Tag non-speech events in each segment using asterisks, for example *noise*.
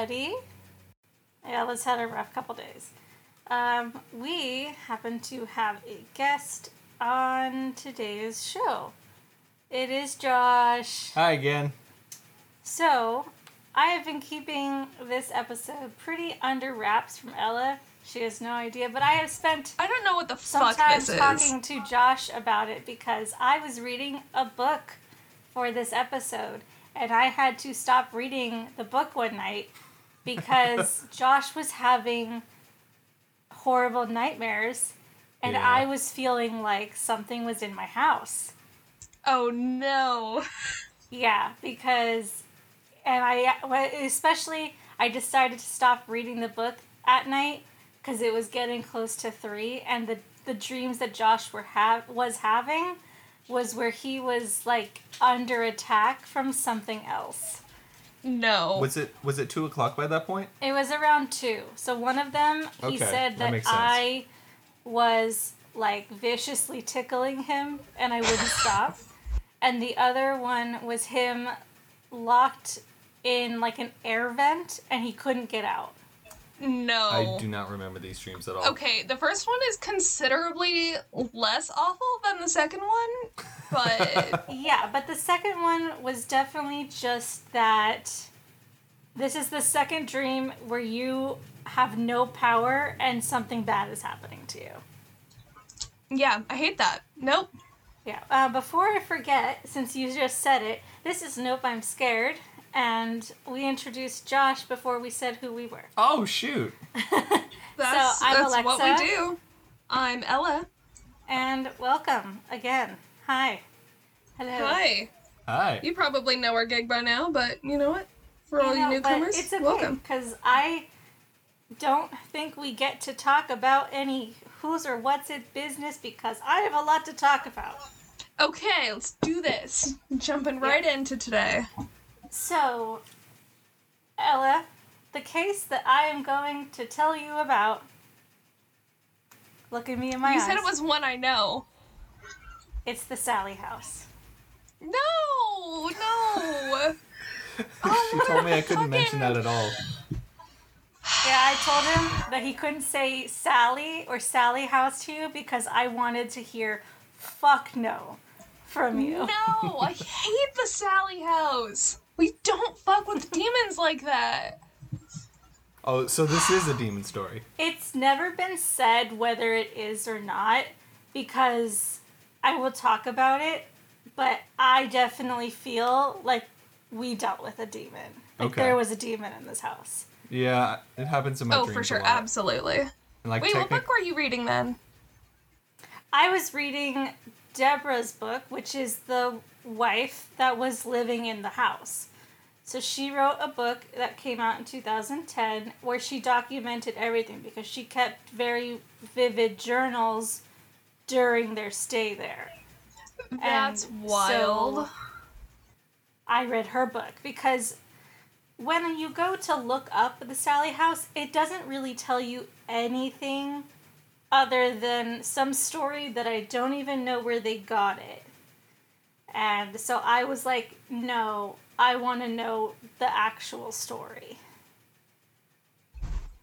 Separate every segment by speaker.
Speaker 1: is everybody? Yeah, let's had a rough couple days. Um, we happen to have a guest on today's show. It is Josh.
Speaker 2: Hi again.
Speaker 1: So, I have been keeping this episode pretty under wraps from Ella. She has no idea, but I have spent
Speaker 3: I don't know what the fuck
Speaker 1: sometimes
Speaker 3: this is.
Speaker 1: talking to Josh about it because I was reading a book for this episode and I had to stop reading the book one night because *laughs* Josh was having horrible nightmares and
Speaker 2: Yeah.
Speaker 1: I was feeling like something was in my house.
Speaker 3: Oh no.
Speaker 1: Yeah, because and I especially I decided to stop reading the book at night because it was getting close to three, and the the dreams that Josh were have was having was where he was like under attack from something else.
Speaker 3: No.
Speaker 2: Was it was it two o'clock by that point?
Speaker 1: It was around two. So one of them, he
Speaker 2: Okay,
Speaker 1: said
Speaker 2: that
Speaker 1: that,
Speaker 2: makes sense.
Speaker 1: I was like viciously tickling him and I wouldn't *laughs* stop. And the other one was him locked in like an air vent and he couldn't get out.
Speaker 3: No.
Speaker 2: I do not remember these dreams at all.
Speaker 3: Okay, the first one is considerably less awful than the second one, but *laughs*
Speaker 1: Yeah, but the second one was definitely just that this is the second dream where you have no power and something bad is happening to you.
Speaker 3: yeah, I hate that. Nope.
Speaker 1: Yeah. Uh, before I forget, since you just said it, this is Nope, I'm Scared. And we introduced Josh before we said who we were.
Speaker 2: Oh shoot! *laughs*
Speaker 3: That's,
Speaker 1: I'm
Speaker 3: that's what we do. I'm Ella.
Speaker 1: And welcome again. Hi. Hello.
Speaker 3: Hi.
Speaker 2: Hi.
Speaker 3: You probably know our gig by now, but you know what? For all you
Speaker 1: know, but
Speaker 3: newcomers,
Speaker 1: it's okay
Speaker 3: welcome.
Speaker 1: because I don't think we get to talk about any who's or what's it business because I have a lot to talk about.
Speaker 3: Okay, let's do this. Jumping right into today.
Speaker 1: So, Ella, the case that I am going to tell you about. Look at me in my
Speaker 3: You
Speaker 1: eyes.
Speaker 3: said it was one I know.
Speaker 1: It's the Sallie house.
Speaker 3: No, no. *laughs*
Speaker 2: Oh, she told me I couldn't mention that at all.
Speaker 1: Yeah, I told him that he couldn't say Sallie or Sallie house to you because I wanted to hear fuck no from you.
Speaker 3: No, I hate the Sallie house. We don't fuck with demons like that.
Speaker 2: Oh, so this is a demon story.
Speaker 1: It's never been said whether it is or not because I will talk about it, but I definitely feel like we dealt with a demon. Like
Speaker 2: Okay.
Speaker 1: there was a demon in this house.
Speaker 2: Yeah, it happens in my
Speaker 3: Oh,
Speaker 2: dreams
Speaker 3: for
Speaker 2: a
Speaker 3: sure,
Speaker 2: lot.
Speaker 3: absolutely.
Speaker 2: Like
Speaker 3: Wait, what book were you reading then?
Speaker 1: I was reading Deborah's book, which is the wife that was living in the house. So she wrote a book that came out in 2010 where she documented everything because she kept very vivid journals during their stay there.
Speaker 3: That's
Speaker 1: And
Speaker 3: wild.
Speaker 1: so I read her book because when you go to look up the Sallie House, it doesn't really tell you anything other than some story that I don't even know where they got it. And so I was like, no, I want to know the actual story.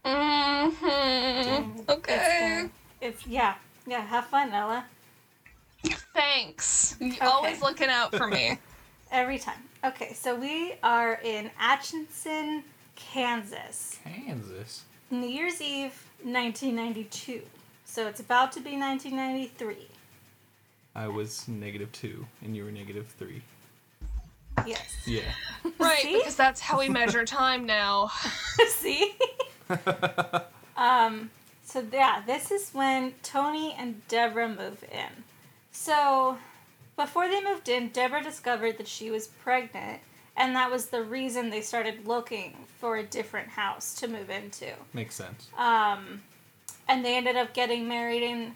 Speaker 3: mm-hmm. Okay.
Speaker 1: It's, it's yeah, yeah. Have fun, Ella.
Speaker 3: Thanks. You Always looking out for me. *laughs*
Speaker 1: Every time. Okay, so we are in Atchison, Kansas.
Speaker 2: Kansas.
Speaker 1: New Year's Eve, 1992. So it's about to be 1993.
Speaker 2: I was negative two, and you were negative three.
Speaker 1: Yes.
Speaker 2: Yeah. *laughs*
Speaker 3: Right,
Speaker 1: See?
Speaker 3: because that's how we measure time now. *laughs*
Speaker 1: See? *laughs* um, so yeah, this is when Tony and Deborah move in. So before they moved in, Deborah discovered that she was pregnant, and that was the reason they started looking for a different house to move into.
Speaker 2: Makes sense.
Speaker 1: Um, and they ended up getting married in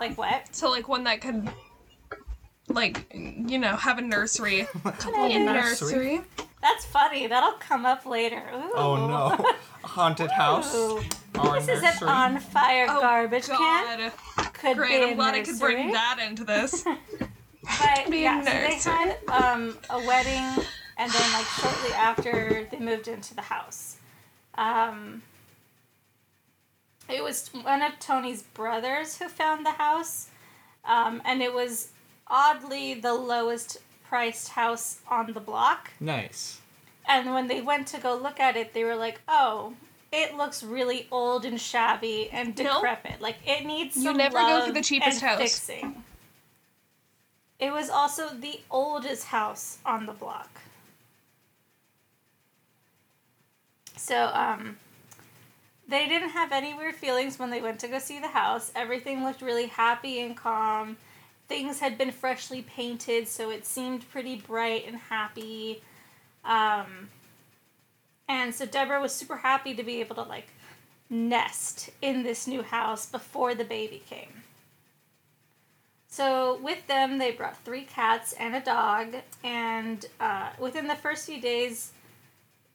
Speaker 1: like what?
Speaker 3: So like one that could like you know, have a nursery. *laughs*
Speaker 1: I
Speaker 3: A
Speaker 1: do
Speaker 3: nursery.
Speaker 1: That's funny. That'll come up later. Ooh.
Speaker 2: Oh no. *laughs* Haunted house.
Speaker 1: Ooh.
Speaker 2: Our
Speaker 1: This is an on fire
Speaker 3: Oh,
Speaker 1: garbage can.
Speaker 3: God.
Speaker 1: Could
Speaker 3: Great,
Speaker 1: be
Speaker 3: I'm
Speaker 1: a
Speaker 3: glad I could bring that into this. *laughs*
Speaker 1: But
Speaker 3: be a
Speaker 1: yeah, so they had um, a wedding and then like shortly after they moved into the house. Um, it was one of Tony's brothers who found the house, um, and it was oddly the lowest priced house on the block.
Speaker 2: Nice.
Speaker 1: And when they went to go look at it, they were like, "Oh, it looks really old and shabby and
Speaker 3: Nope.
Speaker 1: decrepit. Like it needs
Speaker 3: You
Speaker 1: some
Speaker 3: never go for the cheapest
Speaker 1: and
Speaker 3: house.
Speaker 1: Fixing." It was also the oldest house on the block. So, um, they didn't have any weird feelings when they went to go see the house. Everything looked really happy and calm. Things had been freshly painted, so it seemed pretty bright and happy. Um, and so Deborah was super happy to be able to like nest in this new house before the baby came. So with them, they brought three cats and a dog, and uh, within the first few days,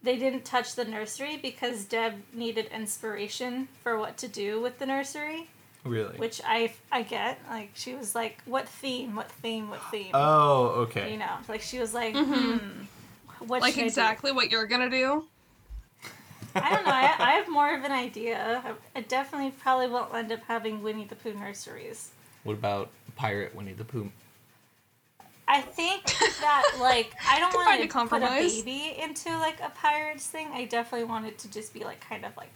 Speaker 1: they didn't touch the nursery because Deb needed inspiration for what to do with the nursery,
Speaker 2: Really?
Speaker 1: which I I get. Like she was like, "What theme? What theme? What theme?"
Speaker 2: oh, okay.
Speaker 1: you know, like she was like,
Speaker 3: Mhm.
Speaker 1: "Hmm, what
Speaker 3: Like
Speaker 1: should I do?"
Speaker 3: exactly what you're gonna do.
Speaker 1: I don't know. I, I have more of an idea. I, I definitely probably won't end up having Winnie the Pooh nurseries.
Speaker 2: What about Pirate Winnie the Pooh?
Speaker 1: I think that *laughs* like I don't want to
Speaker 3: a
Speaker 1: put a baby into like a pirates thing. I definitely want it to just be like kind of like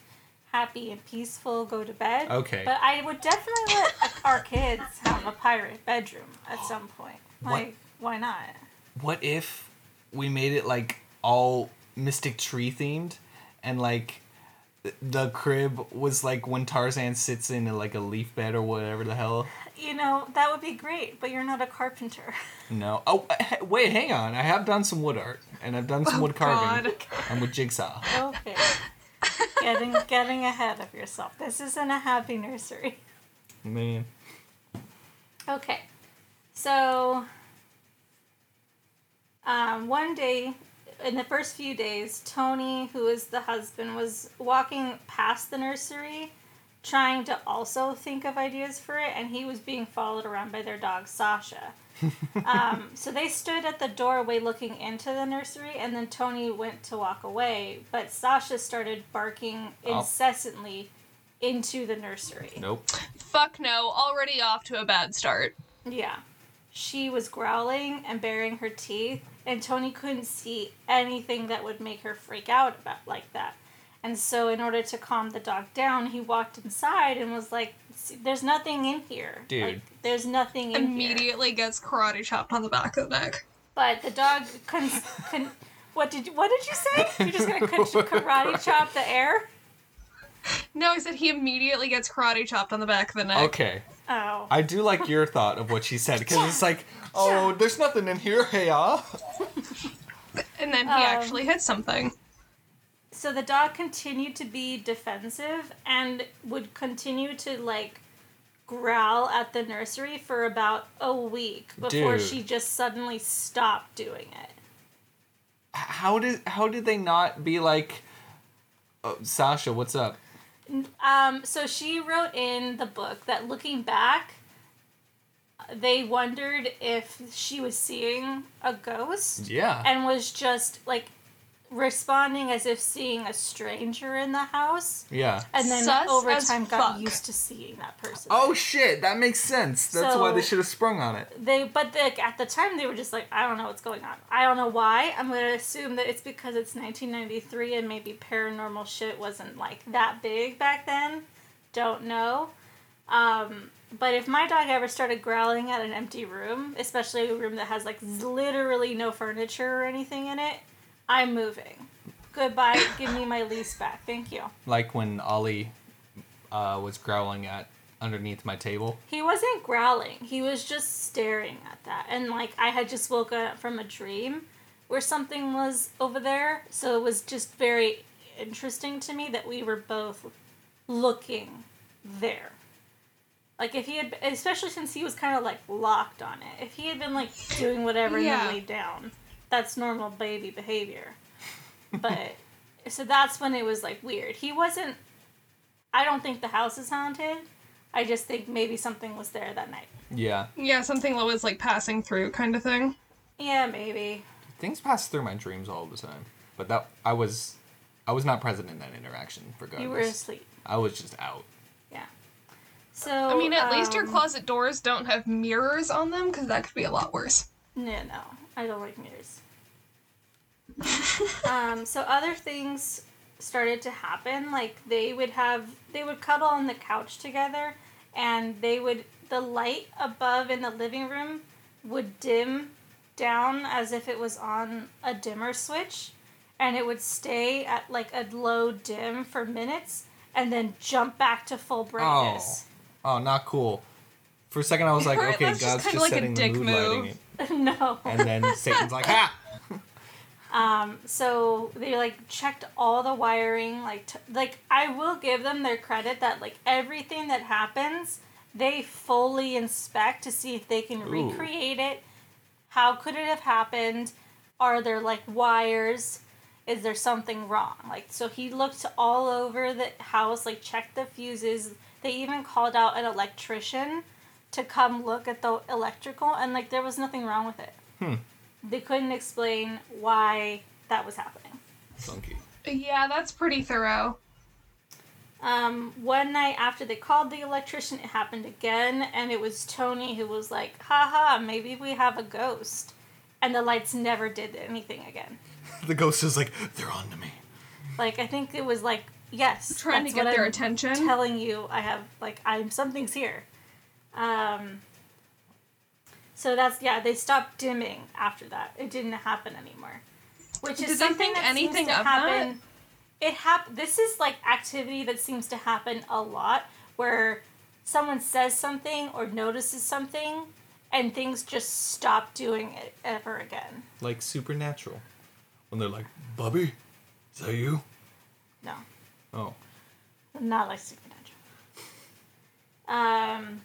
Speaker 1: happy and peaceful, go to bed.
Speaker 2: Okay.
Speaker 1: But I would definitely let *laughs* our kids have a pirate bedroom at oh. some point.
Speaker 2: What-
Speaker 1: Like, why not?
Speaker 2: What if we made it like all Mystic Tree themed, and like the crib was like when Tarzan sits in like a leaf bed or whatever the hell.
Speaker 1: You know that would be great, but you're not a carpenter. *laughs*
Speaker 2: No. Oh, *laughs* wait, hang on. I have done some wood art, and I've done some
Speaker 3: Oh,
Speaker 2: wood carving.
Speaker 3: God.
Speaker 2: I'm with Jigsaw.
Speaker 1: Okay. Getting getting ahead of yourself. This isn't a happy nursery.
Speaker 2: Man.
Speaker 1: Okay. So um, one day in the first few days, Tony, who is the husband, was walking past the nursery trying to also think of ideas for it, and he was being followed around by their dog, Sasha. Um, so they stood at the doorway looking into the nursery, and then Tony went to walk away, but Sasha started barking
Speaker 2: Oh.
Speaker 1: incessantly into the nursery.
Speaker 2: Nope.
Speaker 3: Fuck no, already off to a bad start.
Speaker 1: Yeah. She was growling and baring her teeth, and Tony couldn't see anything that would make her freak out about like that. And so, in order to calm the dog down, he walked inside and was like, "See, "There's nothing in here,
Speaker 2: Dude.
Speaker 1: Like, there's nothing in here."
Speaker 3: Immediately gets karate chopped on the back of the neck.
Speaker 1: But the dog couldn't. couldn't what did you, What did you say? You're just gonna ka- *laughs* karate chop the air?
Speaker 3: No, I said he immediately gets karate chopped on the back of the neck.
Speaker 2: Okay.
Speaker 1: Oh.
Speaker 2: I do like your thought of what she said because it's like, oh, there's nothing in here. Hey, ah.
Speaker 3: And then he
Speaker 1: Um,
Speaker 3: actually hits something.
Speaker 1: So the dog continued to be defensive and would continue to like growl at the nursery for about a week before
Speaker 2: Dude.
Speaker 1: she just suddenly stopped doing it.
Speaker 2: How did how did they not be like, oh, Sasha, what's up?
Speaker 1: Um, so she wrote in the book that looking back, they wondered if she was seeing a ghost
Speaker 2: Yeah.
Speaker 1: and was just like responding as if seeing a stranger in the house,
Speaker 2: yeah.
Speaker 1: and then
Speaker 3: Sus
Speaker 1: over
Speaker 3: as
Speaker 1: time got
Speaker 3: fuck.
Speaker 1: used to seeing that person.
Speaker 2: Oh shit, that makes sense. That's why they should have sprung on it.
Speaker 1: they but like at the time they were just like i don't know what's going on i don't know why i'm gonna assume that it's because it's 1993 and maybe paranormal shit wasn't like that big back then don't know um but if my dog ever started growling at an empty room especially a room that has like literally no furniture or anything in it i'm moving goodbye give me my lease back thank you
Speaker 2: Like when Ollie uh, was growling at underneath my table.
Speaker 1: He wasn't growling. He was just staring at that. And like I had just woken up from a dream where something was over there. So it was just very interesting to me that we were both looking there. Like if he had especially since he was kind of like locked on it. If he had been like doing whatever and
Speaker 3: Yeah.
Speaker 1: then laid down, that's normal baby behavior. But *laughs* so that's when it was like weird. He wasn't I don't think the house is haunted. I just think maybe something was there that night.
Speaker 2: Yeah.
Speaker 3: Yeah, something that was like passing through kind of thing.
Speaker 1: Yeah, maybe.
Speaker 2: things pass through my dreams all the time. But that I was, I was not present in that interaction. Regardless,
Speaker 1: You were asleep.
Speaker 2: I was just out.
Speaker 1: Yeah. So
Speaker 3: I mean, at least your
Speaker 1: um,
Speaker 3: closet doors don't have mirrors on them, because that could be a lot worse.
Speaker 1: No, no, I don't like mirrors. *laughs* um, so other things started to happen. Like they would have, they would cuddle on the couch together, and they would the light above in the living room would dim down as if it was on a dimmer switch, and it would stay at like a low dim for minutes, and then jump back to full brightness.
Speaker 2: Oh, oh not cool. For a second, I was like, *laughs* okay,
Speaker 3: just
Speaker 2: God's just,
Speaker 3: kinda like a
Speaker 2: setting the mood
Speaker 3: move.
Speaker 2: lighting it. *laughs*
Speaker 1: no.
Speaker 2: And then Satan's like, ah!
Speaker 1: Um, so they like checked all the wiring. Like, t- like I will give them their credit that like everything that happens, they fully inspect to see if they can
Speaker 2: Ooh.
Speaker 1: recreate it. How could it have happened? Are there like wires? Is there something wrong? Like, so he looked all over the house, like checked the fuses. They even called out an electrician to come look at the electrical, and like there was nothing wrong with it
Speaker 2: Hmm.
Speaker 1: They couldn't explain why that was happening.
Speaker 2: Funky.
Speaker 3: Yeah, that's pretty thorough.
Speaker 1: Um, one night after they called the electrician, it happened again, and it was Tony who was like, haha, maybe we have a ghost. And the lights never did anything again. *laughs*
Speaker 2: The ghost is like, they're on to me.
Speaker 1: Like, I think it was like, yes.
Speaker 3: Trying to get their
Speaker 1: I'm
Speaker 3: attention.
Speaker 1: Telling you, I have, like, I'm, something's here. Um, so that's, yeah, they stopped dimming after that. It didn't happen anymore. Which is
Speaker 3: Did they
Speaker 1: something
Speaker 3: think
Speaker 1: that
Speaker 3: anything
Speaker 1: seems to
Speaker 3: of that?
Speaker 1: happen. It hap- This is like activity that seems to happen a lot, where someone says something or notices something, and things just stop doing it ever again.
Speaker 2: Like supernatural. When they're like, Bubby, is that you?
Speaker 1: No,
Speaker 2: Oh.
Speaker 1: not like supernatural. Um,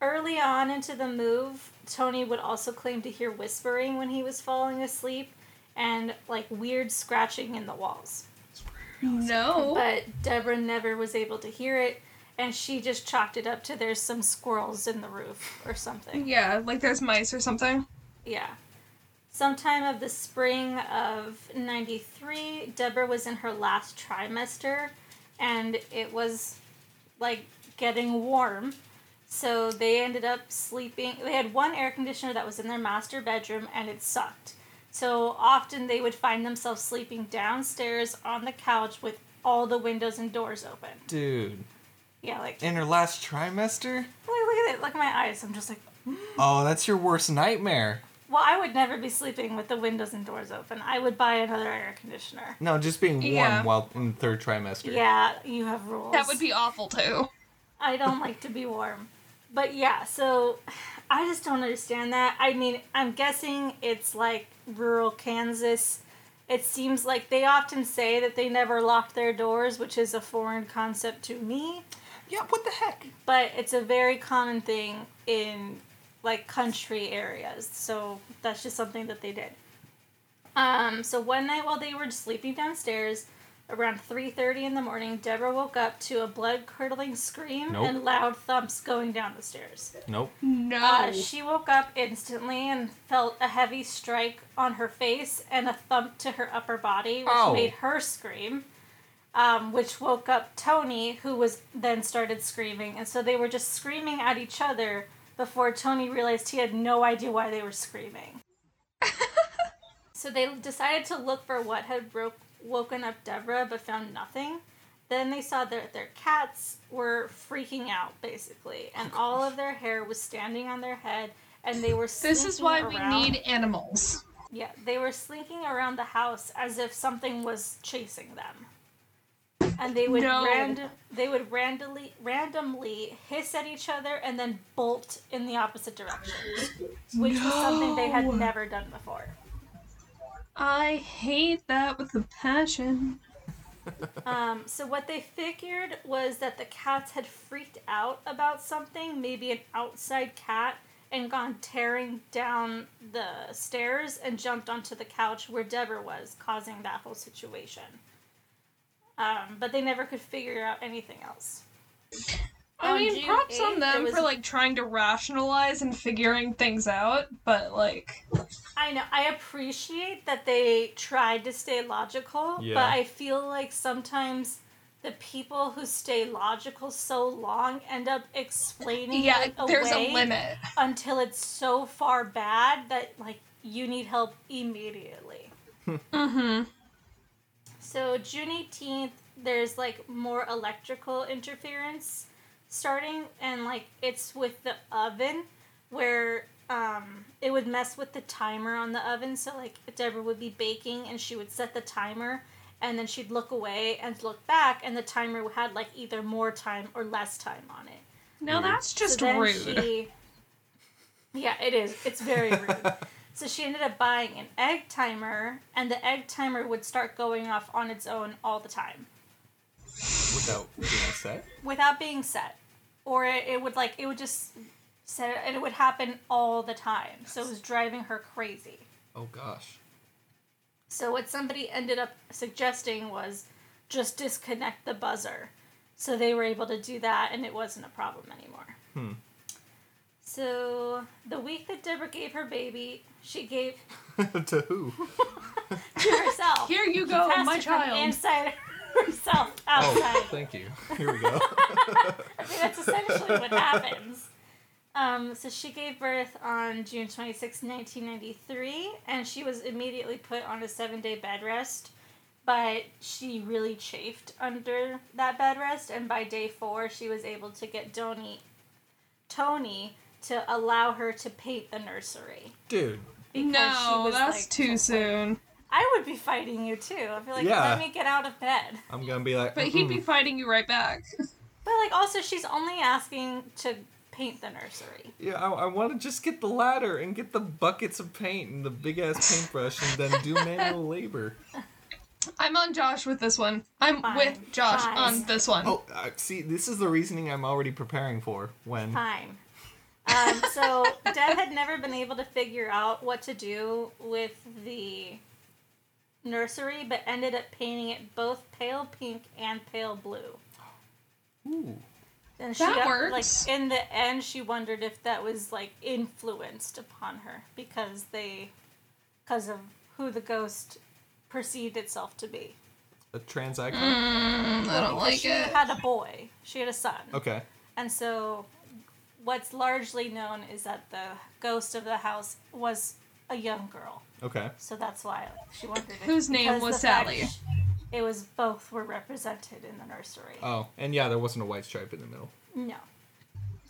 Speaker 1: early on into the move, Tony would also claim to hear whispering when he was falling asleep, and like weird scratching in the walls.
Speaker 3: No.
Speaker 1: But Deborah never was able to hear it, and she just chalked it up to there's some squirrels in the roof or something.
Speaker 3: Yeah, like there's mice or something.
Speaker 1: Yeah. Sometime of the spring of 93, Deborah was in her last trimester, and it was like getting warm. So they ended up sleeping. They had one air conditioner that was in their master bedroom, and it sucked. So often they would find themselves sleeping downstairs on the couch with all the windows and doors open.
Speaker 2: Dude.
Speaker 1: Yeah, like,
Speaker 2: In her last trimester?
Speaker 1: look, look at it. Look at my eyes. I'm just like, *gasps*
Speaker 2: Oh, that's your worst nightmare.
Speaker 1: well, I would never be sleeping with the windows and doors open. I would buy another air conditioner.
Speaker 2: No, just being warm
Speaker 3: Yeah.
Speaker 2: while in the third trimester.
Speaker 1: Yeah, you have rules.
Speaker 3: That would be awful too.
Speaker 1: I don't like to be warm. But yeah, so I just don't understand that. I mean, I'm guessing it's like rural Kansas. It seems like they often say that they never lock their doors, which is a foreign concept to me.
Speaker 2: Yeah, what the heck?
Speaker 1: But it's a very common thing in like country areas. So that's just something that they did. Um, so one night while they were sleeping downstairs, around 3:30 in the morning, Deborah woke up to a blood-curdling scream
Speaker 2: Nope.
Speaker 1: and loud thumps going down the stairs.
Speaker 2: Nope.
Speaker 3: No.
Speaker 1: Uh, she woke up instantly and felt a heavy strike on her face and a thump to her upper body, which
Speaker 2: Ow.
Speaker 1: made her scream. Um, which woke up Tony, who was then started screaming, and so they were just screaming at each other before Tony realized he had no idea why they were screaming. *laughs* so they decided to look for what had broke, woken up Deborah, but found nothing. Then they saw that their cats were freaking out, basically, and all of their hair was standing on their head, and they were.
Speaker 3: this is
Speaker 1: slinking
Speaker 3: why we need animals.
Speaker 1: Yeah, they were slinking around the house as if something was chasing them. And they would
Speaker 3: No.
Speaker 1: rand- they would randomly randomly hiss at each other and then bolt in the opposite direction, which was something they had never done before.
Speaker 3: I hate that with a passion. *laughs*
Speaker 1: Um, so what they figured was that the cats had freaked out about something, maybe an outside cat, and gone tearing down the stairs and jumped onto the couch where Deborah was, causing that whole situation. Um, but they never could figure out anything else.
Speaker 3: I mean,
Speaker 1: June
Speaker 3: props
Speaker 1: 8th,
Speaker 3: on them
Speaker 1: was-
Speaker 3: for like trying to rationalize and figuring things out, but like,
Speaker 1: I know. I appreciate that they tried to stay logical,
Speaker 2: Yeah.
Speaker 1: but I feel like sometimes the people who stay logical so long end up explaining
Speaker 3: yeah,
Speaker 1: it
Speaker 3: there's
Speaker 1: away
Speaker 3: a limit.
Speaker 1: until it's so far bad that like you need help immediately.
Speaker 3: Mm-hmm.
Speaker 1: So June 18th, there's like more electrical interference starting, and like it's with the oven where um, it would mess with the timer on the oven. So like Deborah would be baking and she would set the timer, and then she'd look away and look back, and the timer had like either more time or less time on it.
Speaker 3: Now
Speaker 2: Weird.
Speaker 3: that's just
Speaker 1: So
Speaker 3: rude.
Speaker 1: She, yeah, it is. It's very rude. *laughs* so she ended up buying an egg timer, and the egg timer would start going off on its own all the time
Speaker 2: Without being set.
Speaker 1: without being set, or it, it would like it would just set it, and it would happen all the time. So it was driving her crazy.
Speaker 2: Oh gosh.
Speaker 1: So what somebody ended up suggesting was just disconnect the buzzer. So they were able to do that and it wasn't a problem anymore.
Speaker 2: Hmm.
Speaker 1: So the week that Deborah gave her baby, she gave *laughs*
Speaker 2: to who? *laughs*
Speaker 1: to herself.
Speaker 3: Here you go, my child.
Speaker 1: inside *laughs* herself outside.
Speaker 2: Oh, thank you. Here we go. *laughs*
Speaker 1: I mean, that's essentially what happens. Um, so she gave birth on June 26, 1993, and she was immediately put on a seven day bed rest. But she really chafed under that bed rest, and by day four, she was able to get Tony, Tony to allow her to paint the nursery.
Speaker 2: Dude.
Speaker 1: because she
Speaker 3: No,
Speaker 1: was,
Speaker 3: that's
Speaker 1: like,
Speaker 3: too
Speaker 1: just like-
Speaker 3: soon.
Speaker 1: I would be fighting you too. I'd be like,
Speaker 2: Yeah.
Speaker 1: let me get out of bed.
Speaker 2: I'm gonna be like
Speaker 3: But he'd be fighting you right back. *laughs*
Speaker 1: But like, also, she's only asking to paint the nursery.
Speaker 2: Yeah, I, I want to just get the ladder and get the buckets of paint and the big ass paintbrush and then do manual *laughs* labor.
Speaker 3: I'm on Josh with this one. I'm
Speaker 1: Fine.
Speaker 3: with Josh
Speaker 1: Fine.
Speaker 3: on this one.
Speaker 2: Oh, uh, see, this is the reasoning I'm already preparing for when.
Speaker 1: Fine. Um, so Deb had never been able to figure out what to do with the nursery, but ended up painting it both pale pink and pale blue.
Speaker 2: Ooh.
Speaker 1: And she
Speaker 3: That
Speaker 1: got-
Speaker 3: works.
Speaker 1: like in the end she wondered if that was like influenced upon her because they because of who the ghost perceived itself to be.
Speaker 2: A trans icon?
Speaker 3: Mm, I don't
Speaker 1: Because
Speaker 3: like
Speaker 1: she
Speaker 3: it.
Speaker 1: had a boy. She had a son.
Speaker 2: Okay.
Speaker 1: And so, what's largely known is that the ghost of the house was a young girl.
Speaker 2: Okay.
Speaker 1: So that's why she wondered. if-
Speaker 3: Whose name
Speaker 1: because
Speaker 3: was
Speaker 1: the fact
Speaker 3: Sallie.
Speaker 1: sh- It was both were represented in the nursery.
Speaker 2: Oh, and yeah, there wasn't a white stripe in the middle.
Speaker 1: No.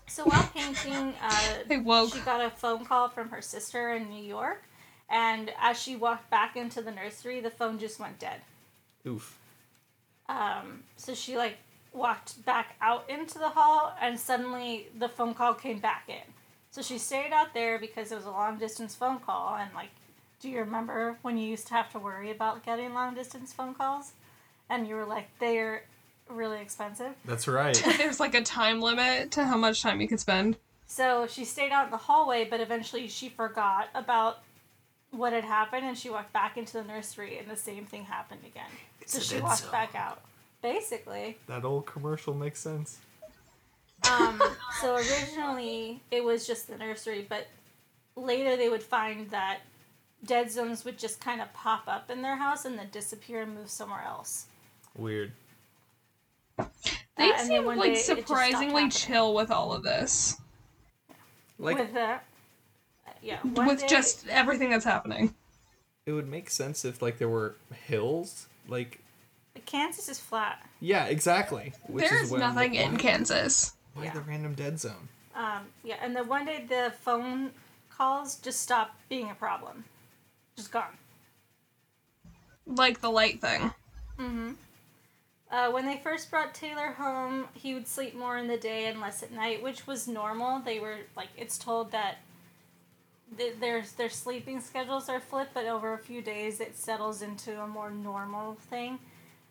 Speaker 1: So while painting, uh, *laughs*
Speaker 3: They woke.
Speaker 1: she got a phone call from her sister in New York, and as she walked back into the nursery, the phone just went dead.
Speaker 2: Oof.
Speaker 1: Um, so she like walked back out into the hall, and suddenly the phone call came back in. So she stayed out there because it was a long distance phone call, and like, do you remember when you used to have to worry about getting long distance phone calls, and you were like, they're really expensive. *laughs*
Speaker 2: That's right. *laughs*
Speaker 3: There's like a time limit to how much time you could spend.
Speaker 1: So she stayed out in the hallway, but eventually she forgot about what had happened, and she walked back into the nursery, and the same thing happened again. so she walked
Speaker 2: zone.
Speaker 1: back out. Basically,
Speaker 2: that old commercial makes sense.
Speaker 1: Um, so originally it was just the nursery, but later they would find that dead zones would just kind of pop up in their house and then disappear and move somewhere else.
Speaker 2: Weird.
Speaker 3: They
Speaker 1: Uh,
Speaker 3: seem
Speaker 1: one day
Speaker 3: like
Speaker 1: it just stopped
Speaker 3: surprisingly chill with all of this.
Speaker 2: Like,
Speaker 1: with the uh, yeah, *laughs* one
Speaker 3: with
Speaker 1: day-
Speaker 3: just everything that's happening.
Speaker 2: it would make sense if, like, there were hills. Like,
Speaker 1: Kansas is flat.
Speaker 2: yeah, exactly. Which
Speaker 3: There's
Speaker 2: is when
Speaker 3: nothing
Speaker 2: why,
Speaker 3: in Kansas.
Speaker 2: Why
Speaker 1: Yeah.
Speaker 2: the random dead zone?
Speaker 1: Um, yeah, and then one day the phone calls just stopped being a problem, just gone.
Speaker 3: Like the light thing.
Speaker 1: Mm-hmm. Uh, when they first brought Taylor home, he would sleep more in the day and less at night, which was normal. They were like, it's told that th- their their sleeping schedules are flipped, but over a few days it settles into a more normal thing.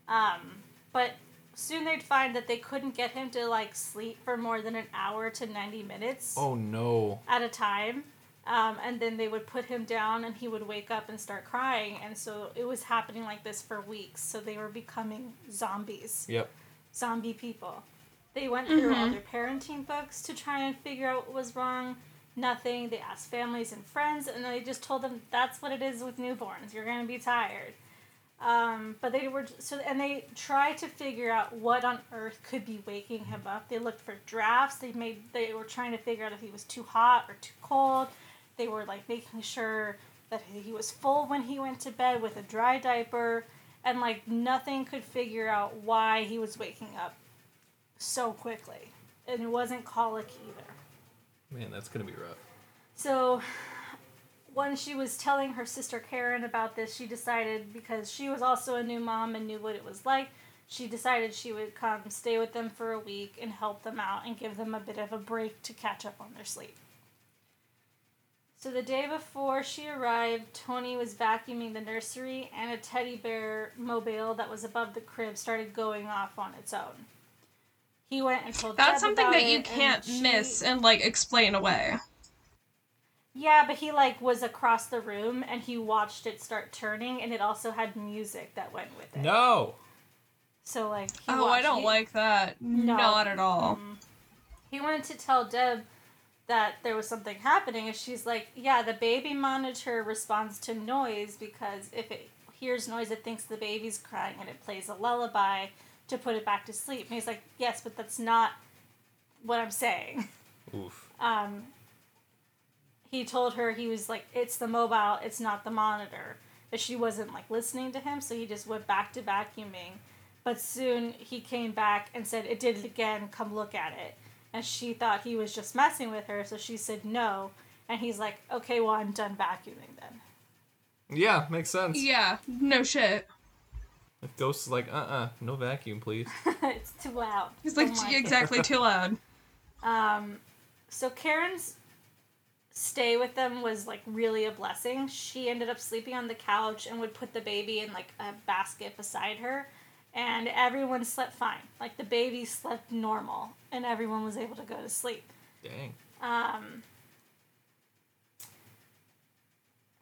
Speaker 1: Um, but soon they'd find that they couldn't get him to like sleep for more than an hour to ninety minutes
Speaker 2: Oh no.
Speaker 1: at a time. Um, and then they would put him down and he would wake up and start crying. And so it was happening like this for weeks. So they were becoming zombies,
Speaker 2: Yep.
Speaker 1: zombie people. They went through all
Speaker 3: Mhm.
Speaker 1: their parenting books to try and figure out what was wrong. Nothing. They asked families and friends, and they just told them that's what it is with newborns. You're gonna be tired. Um, but they were so, and they tried to figure out what on earth could be waking him up. They looked for drafts. They made. They were trying to figure out if he was too hot or too cold. They were like making sure that he was full when he went to bed with a dry diaper, and like nothing could figure out why he was waking up so quickly. And it wasn't colic either.
Speaker 2: Man, that's gonna be rough.
Speaker 1: So, when she was telling her sister Karen about this, she decided because she was also a new mom and knew what it was like, she decided she would come stay with them for a week and help them out and give them a bit of a break to catch up on their sleep. So, the day before she arrived, Tony was vacuuming the nursery and a teddy bear mobile that was above the crib started going off on its own. He went and told
Speaker 3: That's
Speaker 1: Deb
Speaker 3: something
Speaker 1: about
Speaker 3: that you can't
Speaker 1: she-
Speaker 3: miss and like explain away.
Speaker 1: Yeah, but he like was across the room and he watched it start turning, and it also had music that went with it.
Speaker 2: No.
Speaker 1: So like, he
Speaker 3: Oh, I don't
Speaker 1: he-
Speaker 3: like that.
Speaker 1: No.
Speaker 3: Not at all.
Speaker 1: Mm. He wanted to tell Deb that there was something happening, and she's like, "Yeah, the baby monitor responds to noise because if it hears noise, it thinks the baby's crying, and it plays a lullaby to put it back to sleep." And he's like, "Yes, but that's not what I'm saying." *laughs*
Speaker 2: Oof.
Speaker 1: um, he told her he was like, "It's the mobile, it's not the monitor." But she wasn't like listening to him, so he just went back to vacuuming. But soon he came back and said, "It did it again. Come look at it." And she thought he was just messing with her, so she said no. And he's like, "Okay, well, I'm done vacuuming then."
Speaker 2: Yeah, makes sense.
Speaker 3: Yeah, no shit.
Speaker 2: If Ghost is like, uh uh no vacuum, please. *laughs*
Speaker 1: it's too loud.
Speaker 3: He's like
Speaker 1: Don't like
Speaker 3: exactly too loud.
Speaker 1: Um, so Karen's stay with them was like really a blessing. She ended up sleeping on the couch and would put the baby in like a basket beside her, and everyone slept fine. Like the baby slept normal, and everyone was able to go to sleep.
Speaker 2: Dang.
Speaker 1: Um,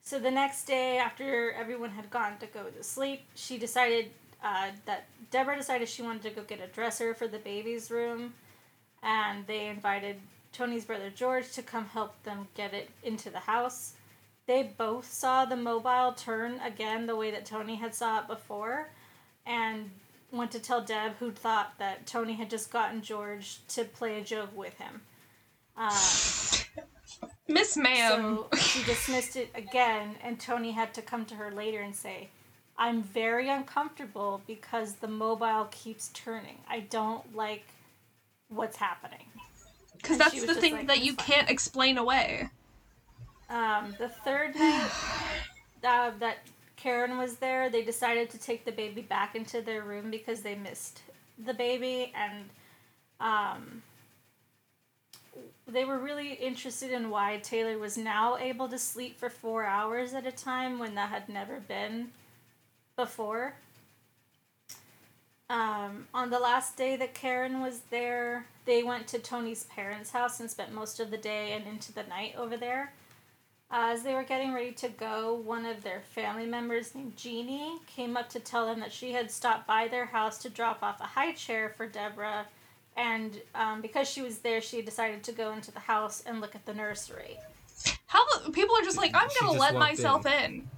Speaker 1: so the next day, after everyone had gone to go to sleep, she decided uh, that Deborah decided she wanted to go get a dresser for the baby's room, and they invited Tony's brother George to come help them get it into the house. They both saw the mobile turn again the way that Tony had saw it before, and went to tell Deb, who thought that Tony had just gotten George to play a joke with him. Um, *laughs*
Speaker 3: Miss Ma'am.
Speaker 1: so she dismissed it again, and Tony had to come to her later and say, I'm very uncomfortable because the mobile keeps turning. I don't like what's happening.
Speaker 3: Because that's the thing
Speaker 1: like,
Speaker 3: that you
Speaker 1: fine."
Speaker 3: can't explain away.
Speaker 1: Um, the third night *sighs* uh, that Karen was there, they decided to take the baby back into their room because they missed the baby, and um, they were really interested in why Taylor was now able to sleep for four hours at a time when that had never been before. Um, on the last day that Karen was there, they went to Tony's parents' house and spent most of the day and into the night over there. As they were getting ready to go, one of their family members named Jeannie came up to tell them that she had stopped by their house to drop off a high chair for Deborah, and um, because she was there, she decided to go into the house and look at the nursery.
Speaker 3: How the people are just like, I'm gonna let myself
Speaker 2: in.
Speaker 3: in.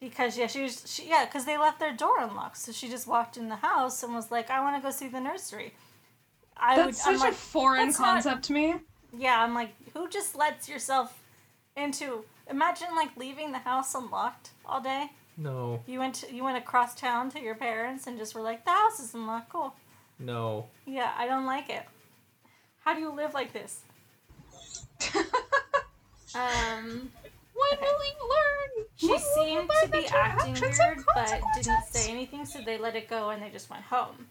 Speaker 1: Because yeah, she was she, yeah, because they left their door unlocked, so she just walked in the house and was like, "I want to go see the nursery." I
Speaker 3: That's
Speaker 1: would,
Speaker 3: such
Speaker 1: I'm like,
Speaker 3: a foreign
Speaker 1: "That's not-
Speaker 3: concept to me.
Speaker 1: Yeah, I'm like, who just lets yourself into? Imagine like leaving the house unlocked all day.
Speaker 2: No.
Speaker 1: You went to, you went across town to your parents and just were like, the house is unlocked. Cool.
Speaker 2: No.
Speaker 1: Yeah, I don't like it. How do you live like this? *laughs* Um,
Speaker 3: When
Speaker 1: Okay.
Speaker 3: will you learn?
Speaker 1: she
Speaker 3: When
Speaker 1: seemed
Speaker 3: learn
Speaker 1: to be acting
Speaker 3: actions
Speaker 1: weird, but didn't say anything, so they let it go and they just went home.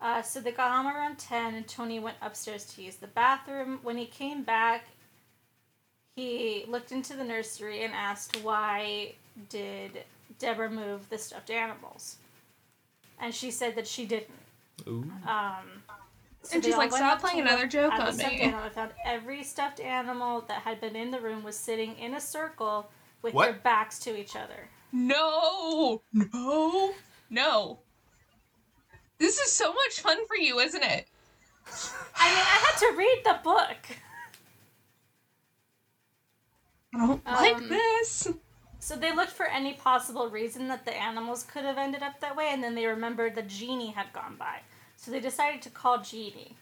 Speaker 1: Uh, so they got home around 10, and Tony went upstairs to use the bathroom. When he came back, he looked into the nursery and asked why did Deborah move the stuffed animals? And she said that she didn't.
Speaker 2: Ooh.
Speaker 1: Um, so
Speaker 3: And she's like, "Stop playing another joke on me."
Speaker 1: Animal. I found every stuffed animal that had been in the room was sitting in a circle with
Speaker 2: What?
Speaker 1: their backs to each other.
Speaker 3: No, no, no. This is so much fun for you, isn't it?
Speaker 1: I mean, I had to read the book.
Speaker 3: I don't like
Speaker 1: Um,
Speaker 3: this.
Speaker 1: So they looked for any possible reason that the animals could have ended up that way, and then they remembered the Jeannie had gone by. So they decided to call Jeannie.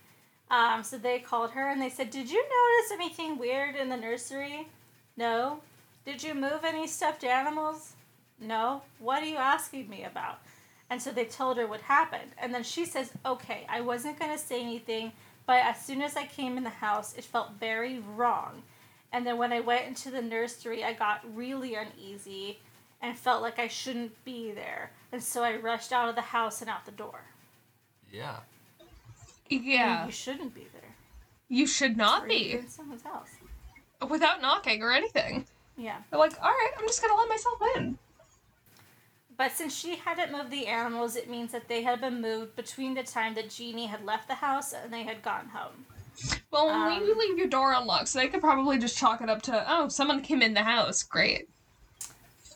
Speaker 1: Um, so they called her and they said, Did you notice anything weird in the nursery? No. Did you move any stuffed animals? No. What are you asking me about? And so they told her what happened. And then she says, Okay, I wasn't going to say anything, but as soon as I came in the house, it felt very wrong. And then when I went into the nursery, I got really uneasy and felt like I shouldn't be there. And so I rushed out of the house and out the door.
Speaker 2: Yeah.
Speaker 3: Yeah,
Speaker 1: You shouldn't be there.
Speaker 3: you should not
Speaker 1: Or
Speaker 3: be
Speaker 1: in someone's house.
Speaker 3: without knocking or anything.
Speaker 1: Yeah.
Speaker 3: They're like, all right, I'm just gonna let myself in.
Speaker 1: But since she hadn't moved the animals, it means that they had been moved between the time that Jeannie had left the house and they had gone home.
Speaker 3: Well,
Speaker 1: Um,
Speaker 3: when you leave your door unlocked, so they could probably just chalk it up to, oh, someone came in the house. Great.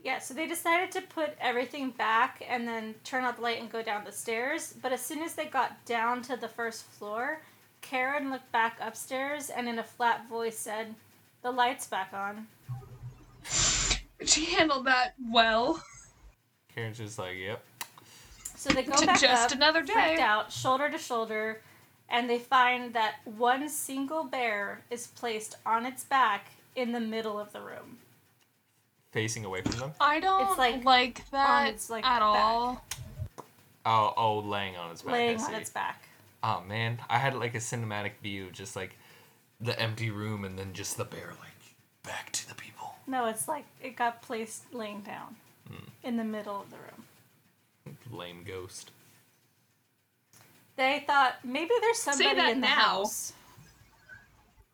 Speaker 1: Yeah, so they decided to put everything back and then turn out the light and go down the stairs. But as soon as they got down to the first floor, Karen looked back upstairs and in a flat voice said, The light's back on.
Speaker 3: She handled that well.
Speaker 2: Karen's just like, yep.
Speaker 1: So they go
Speaker 3: To
Speaker 1: back
Speaker 3: just
Speaker 1: up,
Speaker 3: another day.
Speaker 1: freaked out, shoulder to shoulder, and they find that one single bear is placed on its back in the middle of the room.
Speaker 2: Facing away from them.
Speaker 3: I don't
Speaker 1: It's like
Speaker 3: like, that
Speaker 1: its, like,
Speaker 3: at
Speaker 1: back.
Speaker 3: all.
Speaker 2: Oh, oh, laying on its back.
Speaker 1: laying
Speaker 2: I
Speaker 1: on
Speaker 2: see.
Speaker 1: its back.
Speaker 2: Oh man, I had like a cinematic view, just like the empty room, and then just the bear like back to the people.
Speaker 1: No, it's like it got placed laying down
Speaker 2: Hmm.
Speaker 1: in the middle of the room.
Speaker 2: Lame ghost.
Speaker 1: They thought maybe there's somebody in the
Speaker 3: now.
Speaker 1: house.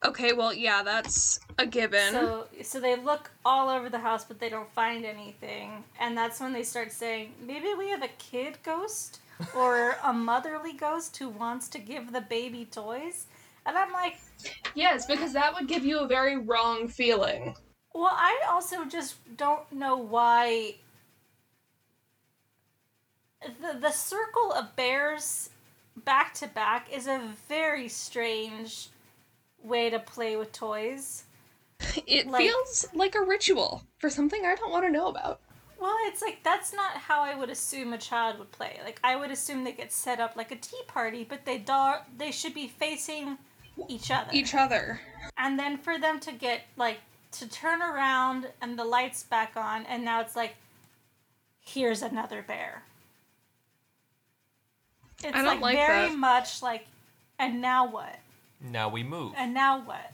Speaker 3: Okay, well, yeah, that's a given.
Speaker 1: So so they look all over the house but they don't find anything. And that's when they start saying, maybe we have a kid ghost or a motherly ghost who wants to give the baby toys. And I'm like,
Speaker 3: yes, because that would give you a very wrong feeling.
Speaker 1: well, I also just don't know why the the circle of bears back to back is a very strange way to play with toys. *laughs*
Speaker 3: It
Speaker 1: Like-
Speaker 3: feels like a ritual for something I don't want to know about.
Speaker 1: Well, it's like that's not how I would assume a child would play. Like I would assume they get set up like a tea party, but they do- they should be facing each other.
Speaker 3: Each other.
Speaker 1: and then for them to get like to turn around and the lights back on and now it's like here's another bear. It's
Speaker 3: I don't like
Speaker 1: very
Speaker 3: that.
Speaker 1: much like and now what?
Speaker 2: Now we move.
Speaker 1: And now what?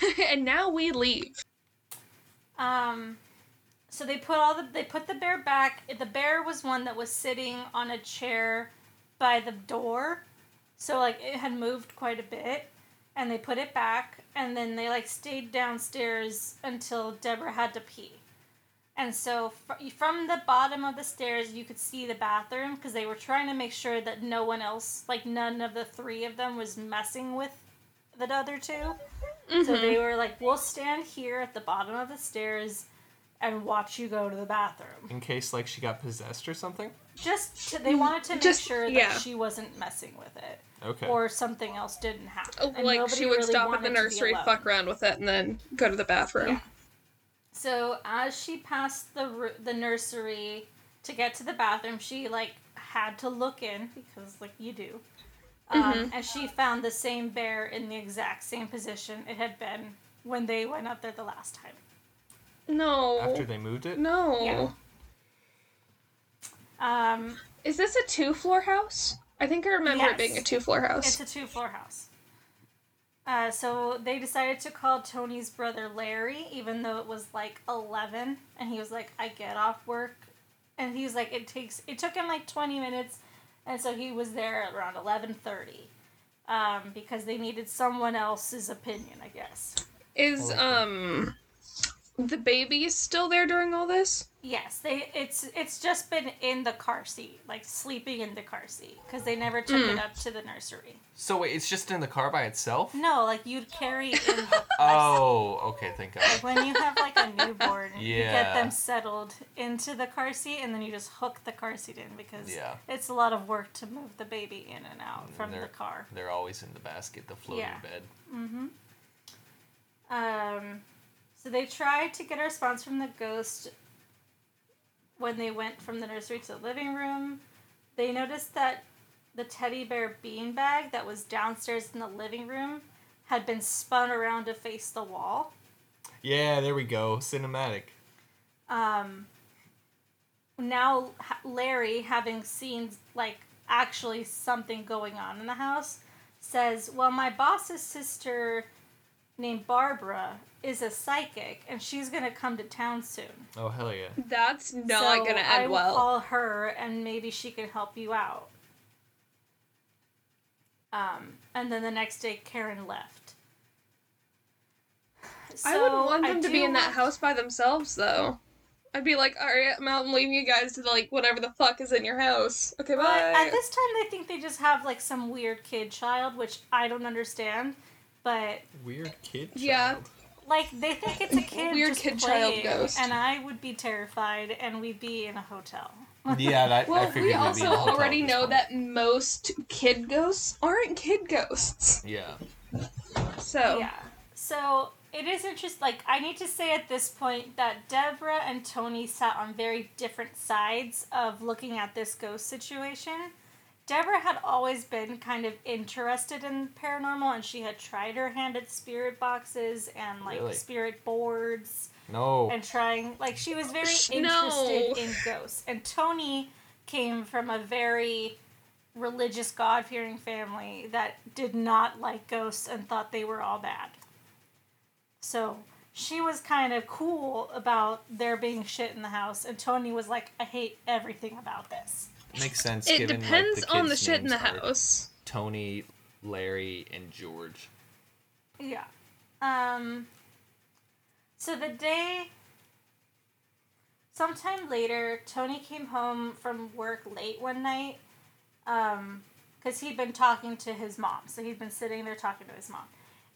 Speaker 1: *laughs*
Speaker 3: and now we leave.
Speaker 1: Um, so they put all the they put the bear back. The bear was one that was sitting on a chair by the door, so like it had moved quite a bit, and they put it back, and then they like stayed downstairs until Deborah had to pee. And so fr- from the bottom of the stairs, you could see the bathroom because they were trying to make sure that no one else, like none of the three of them, was messing with the other two. So mm-hmm. they were like, "We'll stand here at the bottom of the stairs and watch you go to the bathroom."
Speaker 2: In case like she got possessed or something.
Speaker 1: Just to, they wanted to make
Speaker 3: Just-
Speaker 1: sure that
Speaker 3: yeah.
Speaker 1: she wasn't messing with it,
Speaker 2: Okay.
Speaker 1: or something else didn't happen.
Speaker 3: Oh,
Speaker 1: and
Speaker 3: like she would
Speaker 1: really
Speaker 3: stop at the nursery, fuck around with it, and then go to the bathroom.
Speaker 1: Yeah. So as she passed the the nursery to get to the bathroom, she like had to look in because like you do, um,
Speaker 3: Mm-hmm.
Speaker 1: and she found the same bear in the exact same position it had been when they went up there the last time.
Speaker 3: No.
Speaker 2: After they moved it.
Speaker 3: No.
Speaker 1: Yeah. Um,
Speaker 3: Is this a two floor house? I think I remember
Speaker 1: Yes.
Speaker 3: it being a two floor house.
Speaker 1: It's a two floor house. Uh, so they decided to call Tony's brother Larry, even though it was like eleven, and he was like, "I get off work," and he was like, "It takes." It took him like twenty minutes, and so he was there at around eleven thirty, um, because they needed someone else's opinion, I guess.
Speaker 3: Is um the baby still there during all this?
Speaker 1: Yes, they it's it's just been in the car seat, like sleeping in the car seat, because they never took it up to the nursery.
Speaker 2: So wait, it's just in the car by itself?
Speaker 1: No, like you'd carry in the *laughs*
Speaker 2: Oh, okay, thank God.
Speaker 1: like when you have like a newborn, you get
Speaker 2: Yeah.
Speaker 1: them settled into the car seat, and then you just hook the car seat in because
Speaker 2: Yeah.
Speaker 1: it's a lot of work to move the baby in and out
Speaker 2: And
Speaker 1: from the
Speaker 2: they're-
Speaker 1: car.
Speaker 2: They're always in the basket, the floating
Speaker 1: Yeah.
Speaker 2: bed.
Speaker 1: Um, so they tried to get a response from the ghost when they went from the nursery to the living room. They noticed that the teddy bear beanbag that was downstairs in the living room had been spun around to face the wall.
Speaker 2: Yeah, there we go. Cinematic.
Speaker 1: Um, now Larry, having seen like actually something going on in the house, says, "Well, my boss's sister, named Barbara, is a psychic, and she's gonna come to town soon.
Speaker 2: Oh hell yeah.
Speaker 3: That's not
Speaker 1: so
Speaker 3: gonna end I
Speaker 1: will
Speaker 3: well.
Speaker 1: call her, and maybe she can help you out." Um, and then the next day, Karen left. *sighs*
Speaker 3: I
Speaker 1: wouldn't
Speaker 3: want
Speaker 1: I
Speaker 3: them to be in that
Speaker 1: want-
Speaker 3: house by themselves, though. I'd be like, alright, I'm out and leaving you guys to like whatever the fuck is in your house. Okay,
Speaker 1: But
Speaker 3: bye.
Speaker 1: at this time, they think they just have like some weird kid child, which I don't understand. But
Speaker 2: Weird kid. Child.
Speaker 3: Yeah.
Speaker 2: Child.
Speaker 1: like they think it's a *laughs* kid
Speaker 3: Weird
Speaker 1: just
Speaker 3: kid child ghost.
Speaker 1: and I would be terrified, and we'd be in a hotel.
Speaker 2: Yeah, that. I
Speaker 3: well,
Speaker 2: figured
Speaker 3: we
Speaker 2: we'd be
Speaker 3: also
Speaker 2: in a hotel
Speaker 3: already know
Speaker 2: point.
Speaker 3: that most kid ghosts aren't kid ghosts.
Speaker 2: Yeah.
Speaker 3: So
Speaker 1: Yeah. So it is interesting. Like I need to say at this point that Deborah and Tony sat on very different sides of looking at this ghost situation. Deborah had always been kind of interested in paranormal, and she had tried her hand at spirit boxes and like
Speaker 2: Really?
Speaker 1: spirit boards.
Speaker 2: No.
Speaker 1: and trying like she was very interested
Speaker 3: no.
Speaker 1: in ghosts and tony came from a very religious god-fearing family that did not like ghosts and thought they were all bad so she was kind of cool about there being shit in the house and tony was like i hate everything about this
Speaker 2: Makes sense.
Speaker 3: it
Speaker 2: given,
Speaker 3: depends
Speaker 2: like, the
Speaker 3: on the shit in the house.
Speaker 2: Tony, Larry, and George.
Speaker 1: Yeah. Um. So the day. Sometime later, Tony came home from work late one night. Um, because he'd been talking to his mom. So he'd been sitting there talking to his mom.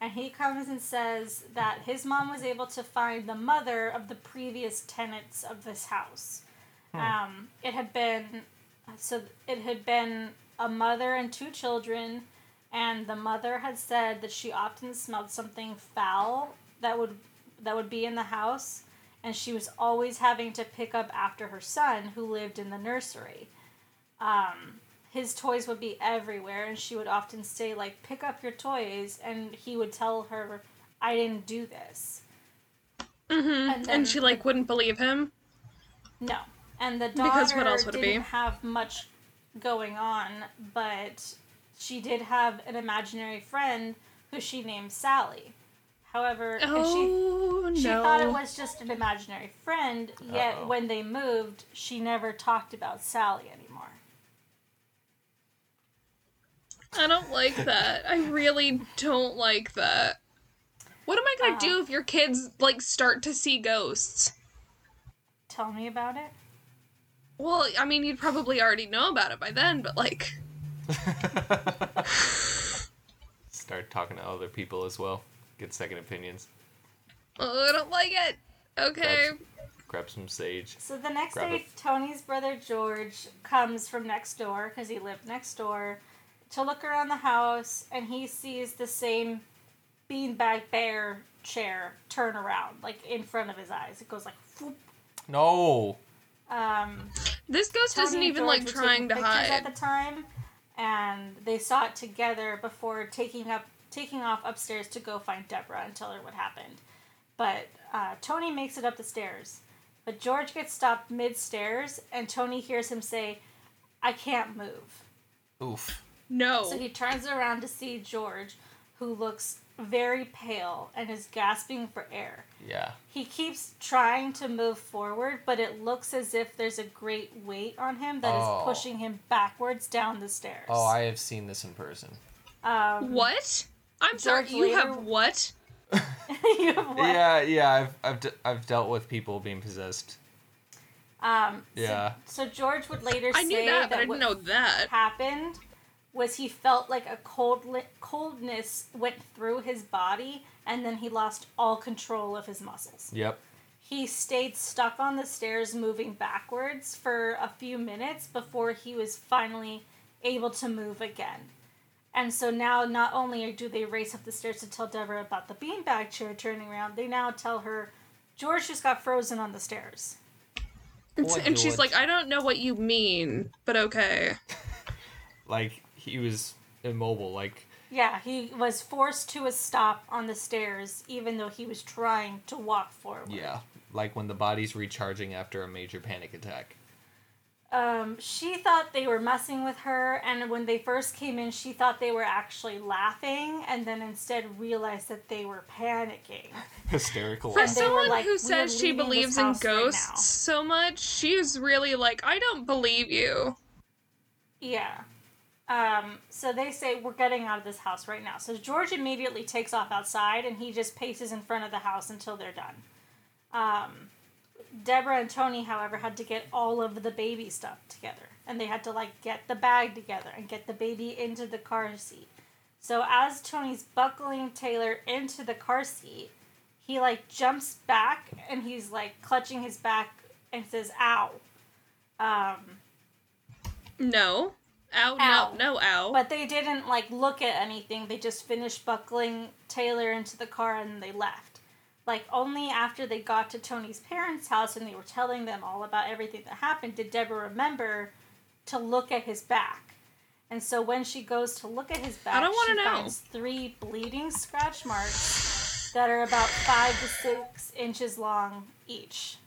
Speaker 1: And he comes and says that his mom was able to find the mother of the previous tenants of this house. Um, it had been so it had been a mother and two children, and the mother had said that she often smelled something foul that would that would be in the house, and she was always having to pick up after her son who lived in the nursery. Um, his toys would be everywhere, and she would often say like, "Pick up your toys," and he would tell her, "I didn't do this."
Speaker 3: hmm
Speaker 1: And then
Speaker 3: And she like wouldn't believe him.
Speaker 1: No. And the daughter
Speaker 3: Because what else would it
Speaker 1: didn't
Speaker 3: be? have
Speaker 1: have much going on, but she did have an imaginary friend who she named Sallie. However, and
Speaker 3: Oh
Speaker 1: she she
Speaker 3: no!
Speaker 1: thought it was just an imaginary friend, yet
Speaker 2: Uh-oh.
Speaker 1: when they moved, she never talked about Sallie anymore.
Speaker 3: I don't like that. I really don't like that. What am I gonna
Speaker 1: Uh-huh.
Speaker 3: do if your kids like start to see ghosts?
Speaker 1: Tell me about it.
Speaker 3: Well, I mean, you'd probably already know about it by then, but like, *laughs*
Speaker 2: Start talking to other people as well. Get second opinions.
Speaker 3: oh, I don't like it. Okay.
Speaker 2: Grab, grab some sage.
Speaker 1: So the next
Speaker 2: Grab
Speaker 1: day,
Speaker 2: it.
Speaker 1: Tony's brother George comes from next door because he lived next door to look around the house, and he sees the same beanbag bear chair turn around, like in front of his eyes. It goes like, whoop.
Speaker 2: No.
Speaker 1: Um,
Speaker 3: This ghost
Speaker 1: Tony
Speaker 3: isn't even
Speaker 1: George
Speaker 3: like trying to hide.
Speaker 1: at the time, and they saw it together before taking up taking off upstairs to go find Deborah and tell her what happened. But uh, Tony makes it up the stairs, but George gets stopped mid stairs, and Tony hears him say, "I can't move."
Speaker 2: Oof.
Speaker 3: No.
Speaker 1: So he turns around to see George, who looks very pale and is gasping for air.
Speaker 2: Yeah.
Speaker 1: He keeps trying to move forward, but it looks as if there's a great weight on him that is
Speaker 2: Oh.
Speaker 1: pushing him backwards down the stairs.
Speaker 2: Oh, I have seen this in person.
Speaker 1: Um,
Speaker 3: what? I'm sorry.
Speaker 1: George
Speaker 3: You
Speaker 1: later-
Speaker 3: have what? *laughs* *laughs*
Speaker 1: you have what?
Speaker 2: Yeah, yeah. I've I've, de- I've dealt with people being possessed.
Speaker 1: Um,
Speaker 2: Yeah.
Speaker 1: So, George would later
Speaker 3: I
Speaker 1: say
Speaker 3: knew that, but I didn't know that.
Speaker 1: happened was he felt like a cold li- coldness went through his body, and then he lost all control of his muscles.
Speaker 2: Yep.
Speaker 1: He stayed stuck on the stairs, moving backwards for a few minutes before he was finally able to move again. And so now, not only do they race up the stairs to tell Deborah about the beanbag chair turning around, they now tell her George just got frozen on the stairs.
Speaker 3: And,
Speaker 2: Boy,
Speaker 3: and she's
Speaker 2: George.
Speaker 3: like, I don't know what you mean, but okay. *laughs*
Speaker 2: Like he was immobile. Like
Speaker 1: Yeah, he was forced to a stop on the stairs, even though he was trying to walk forward.
Speaker 2: yeah, like when the body's recharging after a major panic attack.
Speaker 1: Um, she thought they were messing with her, and when they first came in, she thought they were actually laughing, and then instead realized that they were panicking. *laughs*
Speaker 2: Hysterical.
Speaker 3: For
Speaker 1: And they were
Speaker 3: someone
Speaker 1: like,
Speaker 3: who says she believes in
Speaker 1: house right
Speaker 3: ghosts so much, she's really like, I don't believe you.
Speaker 1: Yeah. Um, so they say, We're getting out of this house right now. So George immediately takes off outside and he just paces in front of the house until they're done. Um, Deborah and Tony, however, had to get all of the baby stuff together. And they had to, like, get the bag together and get the baby into the car seat. So as Tony's buckling Taylor into the car seat, he, like, jumps back and he's, like, clutching his back and says, Ow. Um,
Speaker 3: No. Ow,
Speaker 1: Ow.
Speaker 3: no, no, ow.
Speaker 1: But they didn't like look at anything. They just finished buckling Taylor into the car and they left. Like only after they got to Tony's parents' house and they were telling them all about everything that happened did Deborah remember to look at his back. And so when she goes to look at his back, I
Speaker 3: don't wanna
Speaker 1: she
Speaker 3: know.
Speaker 1: finds three bleeding scratch marks that are about five to six inches long each.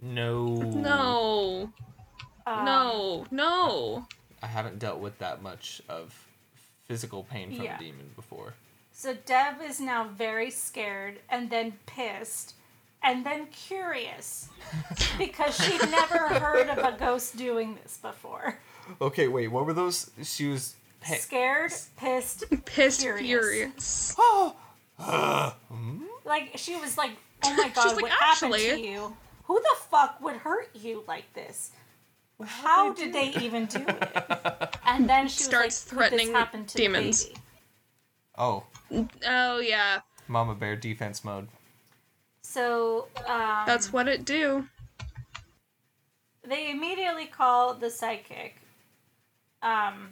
Speaker 2: No.
Speaker 3: no.
Speaker 1: Um,
Speaker 3: No. No.
Speaker 2: I haven't dealt with that much of physical pain from
Speaker 1: Yeah.
Speaker 2: a demon before.
Speaker 1: So Deb is now very scared and then pissed and then curious *laughs* because she'd never heard of a ghost doing this before.
Speaker 2: Okay, wait. What were those? She was.
Speaker 1: Scared, pissed,
Speaker 3: Pissed
Speaker 1: Furious.
Speaker 3: furious.
Speaker 2: Oh. *gasps*
Speaker 1: like she was like, "Oh my *laughs* god,
Speaker 3: like,
Speaker 1: what happened to you? Who the fuck would hurt you like this? How did they even do it?" *laughs* And then she
Speaker 3: Starts
Speaker 1: was like,
Speaker 3: threatening
Speaker 1: this happen to
Speaker 3: demons.
Speaker 1: The?
Speaker 2: Oh,
Speaker 3: Oh, yeah.
Speaker 2: Mama Bear defense mode.
Speaker 1: So um,
Speaker 3: That's what it do.
Speaker 1: they immediately call the psychic. Um,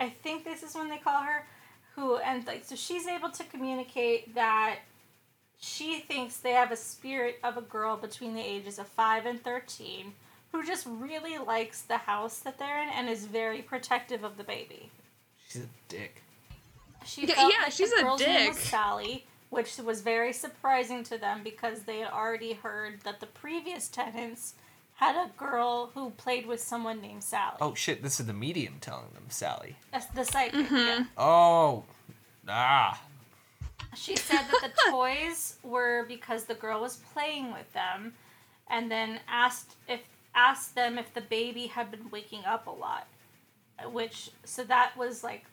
Speaker 1: I think this is when they call her, who and like so she's able to communicate that she thinks they have a spirit of a girl between the ages of five and thirteen who just really likes the house that they're in and is very protective of the baby.
Speaker 2: She's a dick.
Speaker 1: She
Speaker 3: Yeah,
Speaker 1: felt
Speaker 3: yeah,
Speaker 1: like
Speaker 3: she's
Speaker 1: the
Speaker 3: a
Speaker 1: girl's name was
Speaker 3: dick.
Speaker 1: Sallie, which was very surprising to them because they had already heard that the previous tenants had a girl who played with someone named Sallie.
Speaker 2: Oh shit! This is the medium telling them Sallie.
Speaker 1: That's the psychic.
Speaker 3: Mm-hmm.
Speaker 1: Yeah.
Speaker 2: Oh. Ah.
Speaker 1: She said that the *laughs* toys were because the girl was playing with them, and then asked if asked them if the baby had been waking up a lot, which so that was like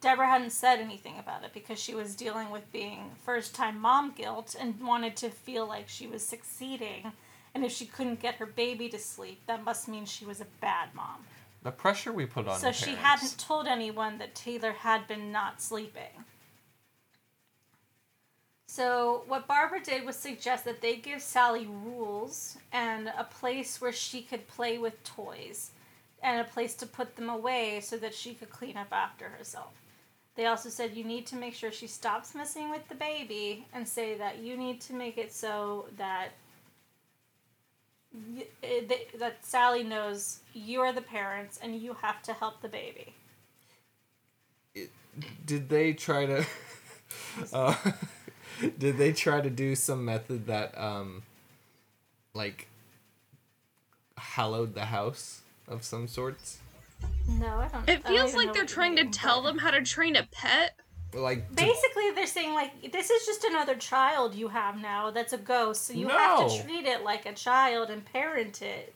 Speaker 1: Deborah hadn't said anything about it because she was dealing with being first time mom guilt and wanted to feel like she was succeeding. And if she couldn't get her baby to sleep, that must mean she was a bad mom.
Speaker 2: The pressure we put on.
Speaker 1: So she
Speaker 2: parents.
Speaker 1: hadn't told anyone that Taylor had been not sleeping. So what Barbara did was suggest that they give Sallie rules and a place where she could play with toys and a place to put them away so that she could clean up after herself. They also said you need to make sure she stops messing with the baby and say that you need to make it so that eh, that- Sallie knows you are the parents and you have to help the baby.
Speaker 2: Did they try to? *laughs* uh, *laughs* did they try to do some method that um, like, hallowed the house of some sorts?
Speaker 1: No, I don't.
Speaker 3: It
Speaker 1: I don't
Speaker 3: feels like they're
Speaker 1: what you
Speaker 3: trying to tell
Speaker 1: but-
Speaker 3: them how to train a pet.
Speaker 2: Like to-
Speaker 1: Basically, they're saying like this is just another child you have now. That's a ghost, so you have to treat it like a child and parent it.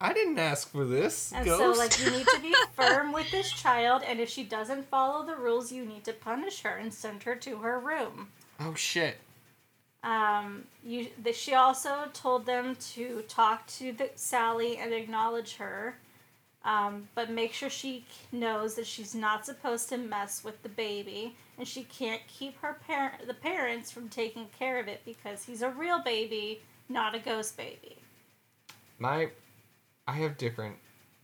Speaker 2: I didn't ask for this.
Speaker 1: And
Speaker 2: ghost.
Speaker 1: so, like, you need to be *laughs* firm with this child, and if she doesn't follow the rules, you need to punish her and send her to her room.
Speaker 2: Oh shit!
Speaker 1: Um, you, the, she also told them to talk to the, Sallie and acknowledge her, um, but make sure she knows that she's not supposed to mess with the baby, and she can't keep her parent, the parents, from taking care of it because he's a real baby, not a ghost baby.
Speaker 4: My, I have different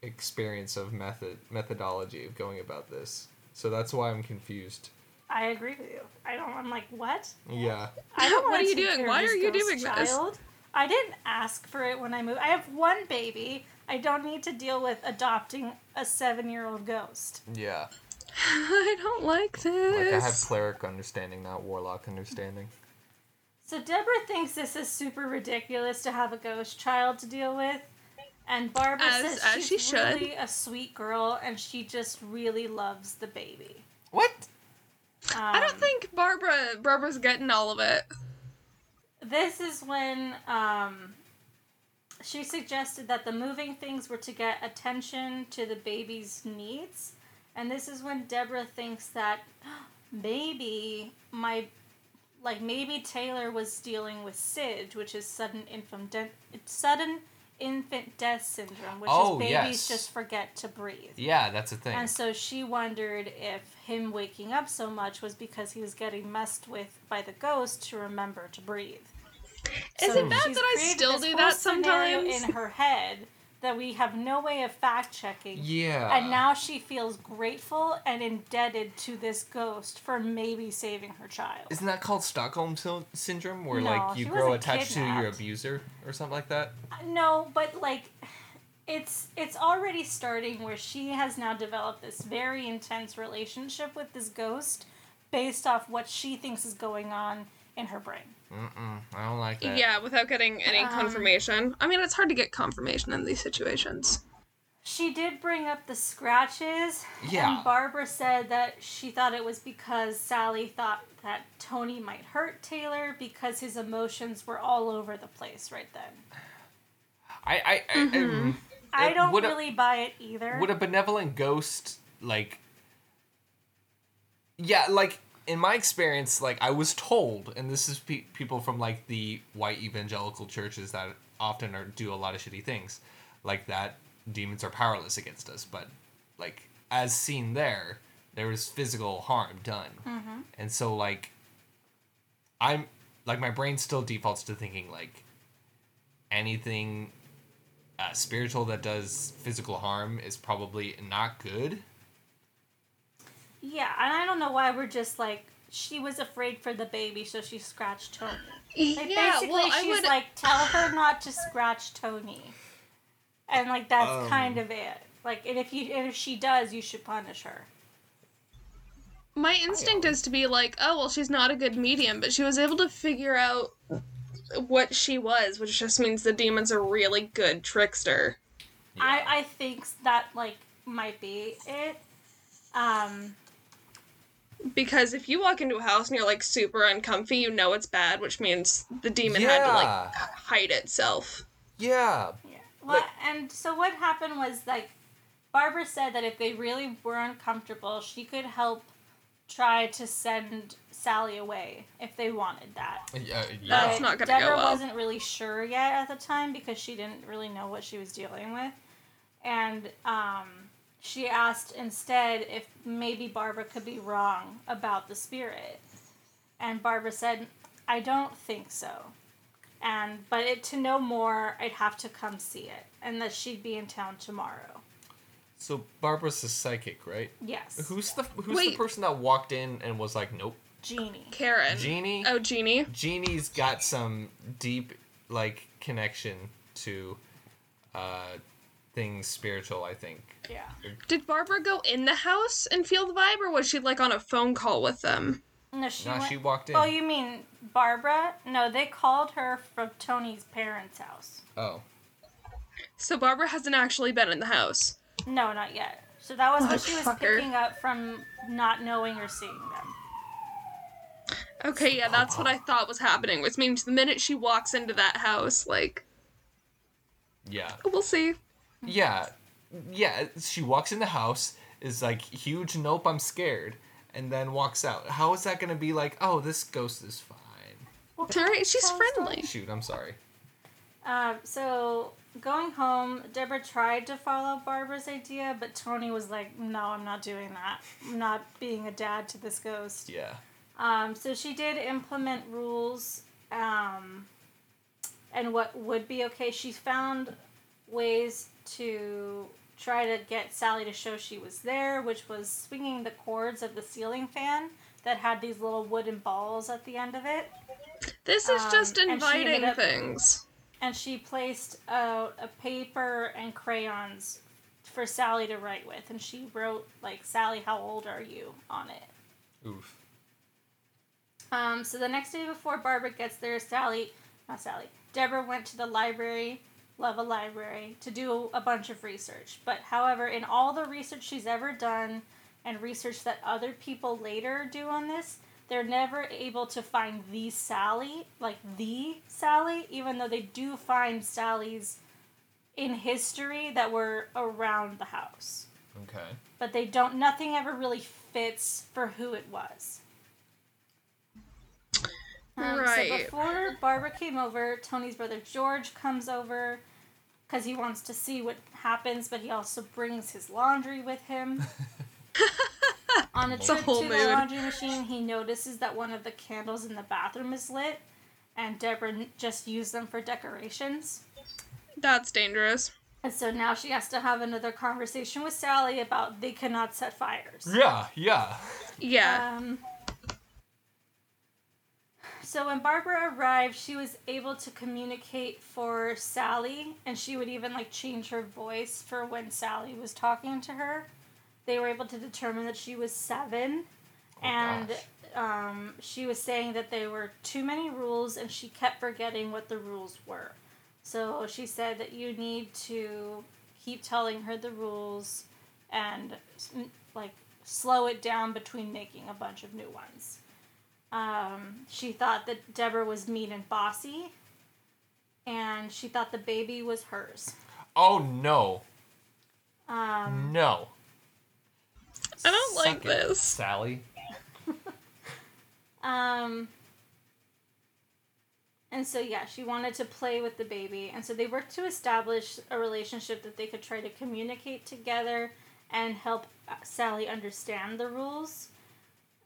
Speaker 4: experience of method methodology of going about this, so that's why I'm confused.
Speaker 1: I agree with you. I don't. I'm like, what?
Speaker 4: Yeah.
Speaker 1: I don't *laughs*
Speaker 3: What are you doing? Why are you
Speaker 1: ghost
Speaker 3: doing this?
Speaker 1: child. I didn't ask for it when I moved. I have one baby. I don't need to deal with adopting a seven-year-old ghost.
Speaker 4: Yeah. *laughs*
Speaker 3: I don't like this.
Speaker 4: Like I have cleric understanding, not warlock understanding.
Speaker 1: So Deborah thinks this is super ridiculous to have a ghost child to deal with. And Barbara
Speaker 3: As-
Speaker 1: says
Speaker 3: as
Speaker 1: she's
Speaker 3: she
Speaker 1: really a sweet girl and she just really loves the baby.
Speaker 2: What?
Speaker 3: I don't
Speaker 1: Um,
Speaker 3: think Barbara Barbara's getting all of it.
Speaker 1: This is when um, she suggested that the moving things were to get attention to the baby's needs. And this is when Deborah thinks that *gasps* maybe my, like maybe Taylor was dealing with SIDS, which is sudden infant de- sudden infant death syndrome, which
Speaker 2: Oh,
Speaker 1: is babies
Speaker 2: yes.
Speaker 1: just forget to breathe.
Speaker 2: Yeah, that's a thing.
Speaker 1: And so she wondered if him waking up so much was because he was getting messed with by the ghost to remember to breathe.
Speaker 3: Is
Speaker 1: So
Speaker 3: it bad that I still do that sometimes?
Speaker 1: in her head that we have no way of fact checking.
Speaker 4: Yeah.
Speaker 1: And now she feels grateful and indebted to this ghost for maybe saving her child.
Speaker 4: Isn't that called Stockholm sy- syndrome, where
Speaker 1: No,
Speaker 4: like you grow attached to your abuser or something like that?
Speaker 1: Uh, no, but like it's it's already starting where she has now developed this very intense relationship with this ghost based off what she thinks is going on in her brain.
Speaker 4: Mm-mm, I don't like that.
Speaker 3: Yeah, without getting any
Speaker 1: Um,
Speaker 3: confirmation. I mean, it's hard to get confirmation in these situations.
Speaker 1: She did bring up the scratches.
Speaker 2: Yeah.
Speaker 1: And Barbara said that she thought it was because Sallie thought that Tony might hurt Taylor because his emotions were all over the place right then.
Speaker 2: I, I, I,
Speaker 3: Mm-hmm.
Speaker 1: I
Speaker 2: Uh,
Speaker 1: don't
Speaker 2: would a-
Speaker 1: really buy it either.
Speaker 2: Would a benevolent ghost like? Yeah, like in my experience, like I was told, and this is pe- people from like the white evangelical churches that often are do a lot of shitty things, like that demons are powerless against us. But like as seen there, there was physical harm done,
Speaker 1: Mm-hmm.
Speaker 2: and so like I'm like my brain still defaults to thinking like anything uh, spiritual that does physical harm is probably not good.
Speaker 1: Yeah, and I don't know why we're just like she was afraid for the baby, so she scratched Tony. Like,
Speaker 3: yeah,
Speaker 1: basically,
Speaker 3: well, I
Speaker 1: she's
Speaker 3: would.
Speaker 1: like, tell her not to scratch Tony, and like that's
Speaker 2: Um.
Speaker 1: kind of it. Like, and if you and if she does, you should punish her.
Speaker 3: My instinct is to be like, oh, well, she's not a good medium, but she was able to figure out what she was, which just means the demon's a really good trickster.
Speaker 1: I I think that like might be it. Um,
Speaker 3: Because if you walk into a house and you're like super uncomfy, you know it's bad, which means the demon had to like hide itself.
Speaker 4: Yeah.
Speaker 1: Yeah. Well, and so what happened was like Barbara said that if they really were uncomfortable, she could help try to send Sallie away if they wanted that.
Speaker 4: Uh, yeah.
Speaker 3: That's not gonna go
Speaker 1: Deborah
Speaker 3: well.
Speaker 1: wasn't really sure yet at the time because she didn't really know what she was dealing with, and um, she asked instead if maybe Barbara could be wrong about the spirit, and Barbara said, "I don't think so." And but it, to know more, I'd have to come see it, and that she'd be in town tomorrow.
Speaker 4: So Barbara's a psychic, right?
Speaker 1: Yes,
Speaker 4: Who's the Who's the person that walked in and was like, nope?
Speaker 1: Jeannie.
Speaker 3: Karen.
Speaker 4: Jeannie.
Speaker 3: Oh, Jeannie.
Speaker 4: Jeannie's got some deep like connection to uh things spiritual. I think.
Speaker 1: Yeah.
Speaker 3: Did Barbara go in the house and feel the vibe, or was she like on a phone call with them?
Speaker 1: No, she.
Speaker 4: No,
Speaker 1: went-
Speaker 4: she walked in.
Speaker 1: Oh, you mean Barbara? No, they called her from Tony's parents' house.
Speaker 4: Oh.
Speaker 3: So Barbara hasn't actually been in the house.
Speaker 1: No, not yet. So that was what she was
Speaker 3: Motherfucker.
Speaker 1: picking up from not knowing or seeing them.
Speaker 3: Okay, yeah, that's what I thought was happening, which means the minute she walks into that house, like,
Speaker 4: Yeah.
Speaker 3: we'll see.
Speaker 4: Yeah. Yeah. She walks in the house. Is like huge. Nope. I'm scared. And then walks out. How is that gonna be like? Oh, this ghost is fine.
Speaker 1: Well,
Speaker 3: Terry, she's
Speaker 1: tell the story.
Speaker 3: friendly.
Speaker 4: Shoot, I'm sorry.
Speaker 1: Um, so going home, Deborah tried to follow Barbara's idea, but Tony was like, "No, I'm not doing that. I'm not being a dad to this ghost."
Speaker 4: Yeah.
Speaker 1: Um, so she did implement rules, um, and what would be okay. She found ways to try to get Sallie to show she was there, which was swinging the cords of the ceiling fan that had these little wooden balls at the end of it.
Speaker 3: This is
Speaker 1: Um,
Speaker 3: just
Speaker 1: and
Speaker 3: inviting
Speaker 1: up-
Speaker 3: things.
Speaker 1: and she placed out a paper and crayons for Sallie to write with, and she wrote like "Sallie, how old are you?" on it.
Speaker 4: Oof.
Speaker 1: Um, so the next day before Barbara gets there, Sallie, not Sallie, Deborah went to the library, love a library, to do a bunch of research. But however, in all the research she's ever done and research that other people later do on this, they're never able to find the Sallie, like the Sallie, even though they do find Sallys in history that were around the house.
Speaker 4: Okay.
Speaker 1: But they don't, nothing ever really fits for who it was. Um, So before Barbara came over, Tony's brother George comes over because he wants to see what happens, but he also brings his laundry with him. *laughs* On a
Speaker 3: It's a
Speaker 1: trip
Speaker 3: whole
Speaker 1: to the laundry machine, he notices that one of the candles in the bathroom is lit, and Deborah just used them for decorations.
Speaker 3: That's dangerous.
Speaker 1: And so now she has to have another conversation with Sallie about they cannot set fires.
Speaker 4: Yeah, yeah.
Speaker 3: Yeah.
Speaker 1: Um, so when Barbara arrived, she was able to communicate for Sallie, and she would even like change her voice for when Sallie was talking to her. They were able to determine that she was seven, and
Speaker 4: gosh.
Speaker 1: um, she was saying that there were too many rules, and she kept forgetting what the rules were. So she said that you need to keep telling her the rules and like slow it down between making a bunch of new ones. Um, she thought that Deborah was mean and bossy, and she thought the baby was hers.
Speaker 4: Oh no.
Speaker 1: Um,
Speaker 4: No.
Speaker 3: I don't like
Speaker 4: it,
Speaker 3: this.
Speaker 4: Sallie. *laughs*
Speaker 1: Um, and so, yeah, she wanted to play with the baby. And so they worked to establish a relationship that they could try to communicate together and help uh, Sallie understand the rules.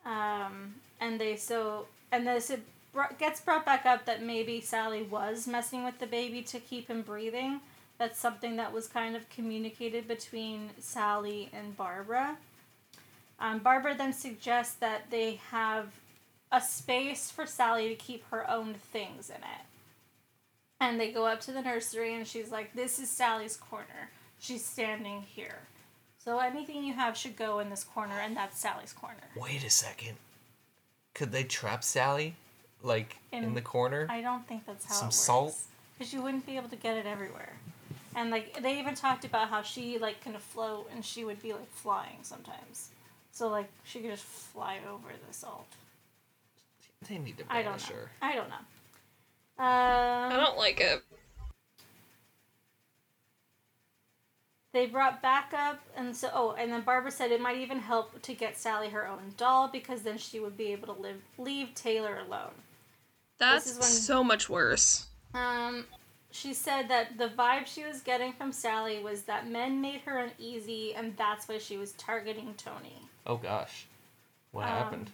Speaker 1: Um, and they so, and this it br- gets brought back up that maybe Sallie was messing with the baby to keep him breathing. That's something that was kind of communicated between Sallie and Barbara. Um, Barbara then suggests that they have a space for Sallie to keep her own things in it. And they go up to the nursery and she's like, This is Sallie's corner. She's standing here. So anything you have should go in this corner, and that's Sallie's corner.
Speaker 4: Wait a second. Could they trap Sallie? Like in,
Speaker 1: In-
Speaker 4: the corner?
Speaker 1: I don't think that's how
Speaker 4: Some
Speaker 1: it works.
Speaker 4: salt?
Speaker 1: Because you wouldn't be able to get it everywhere. And like they even talked about how she like can float and she would be like flying sometimes. So like she could just fly over the salt.
Speaker 4: They need to
Speaker 1: I don't know.
Speaker 4: her.
Speaker 1: I don't know.
Speaker 3: I
Speaker 1: Um,
Speaker 3: don't like it.
Speaker 1: They brought backup, and so oh, and then Barbara said it might even help to get Sallie her own doll because then she would be able to live leave Taylor alone.
Speaker 3: That's
Speaker 1: when-
Speaker 3: so much worse.
Speaker 1: Um, she said that the vibe she was getting from Sallie was that men made her uneasy, and that's why she was targeting Tony.
Speaker 4: Oh gosh. What
Speaker 1: Um,
Speaker 4: happened?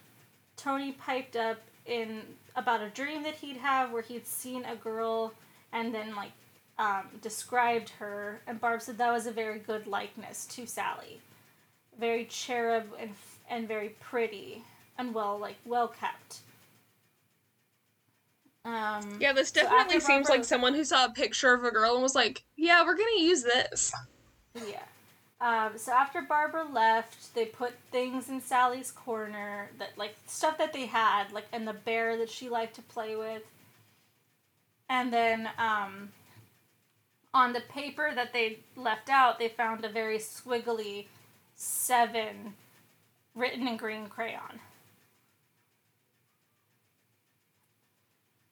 Speaker 1: Tony piped up in about a dream that he'd have where he'd seen a girl and then like um, described her, and Barb said that was a very good likeness to Sallie, very cherub and and very pretty and well like well kept. Um,
Speaker 3: Yeah, this definitely
Speaker 1: after
Speaker 3: seems
Speaker 1: Barbara-
Speaker 3: like someone who saw a picture of a girl and was like, "Yeah, we're gonna use this."
Speaker 1: Yeah. Um, so after Barbara left, they put things in Sallie's corner that like stuff that they had, like and the bear that she liked to play with. And then um, on the paper that they left out, they found a very squiggly seven written in green crayon.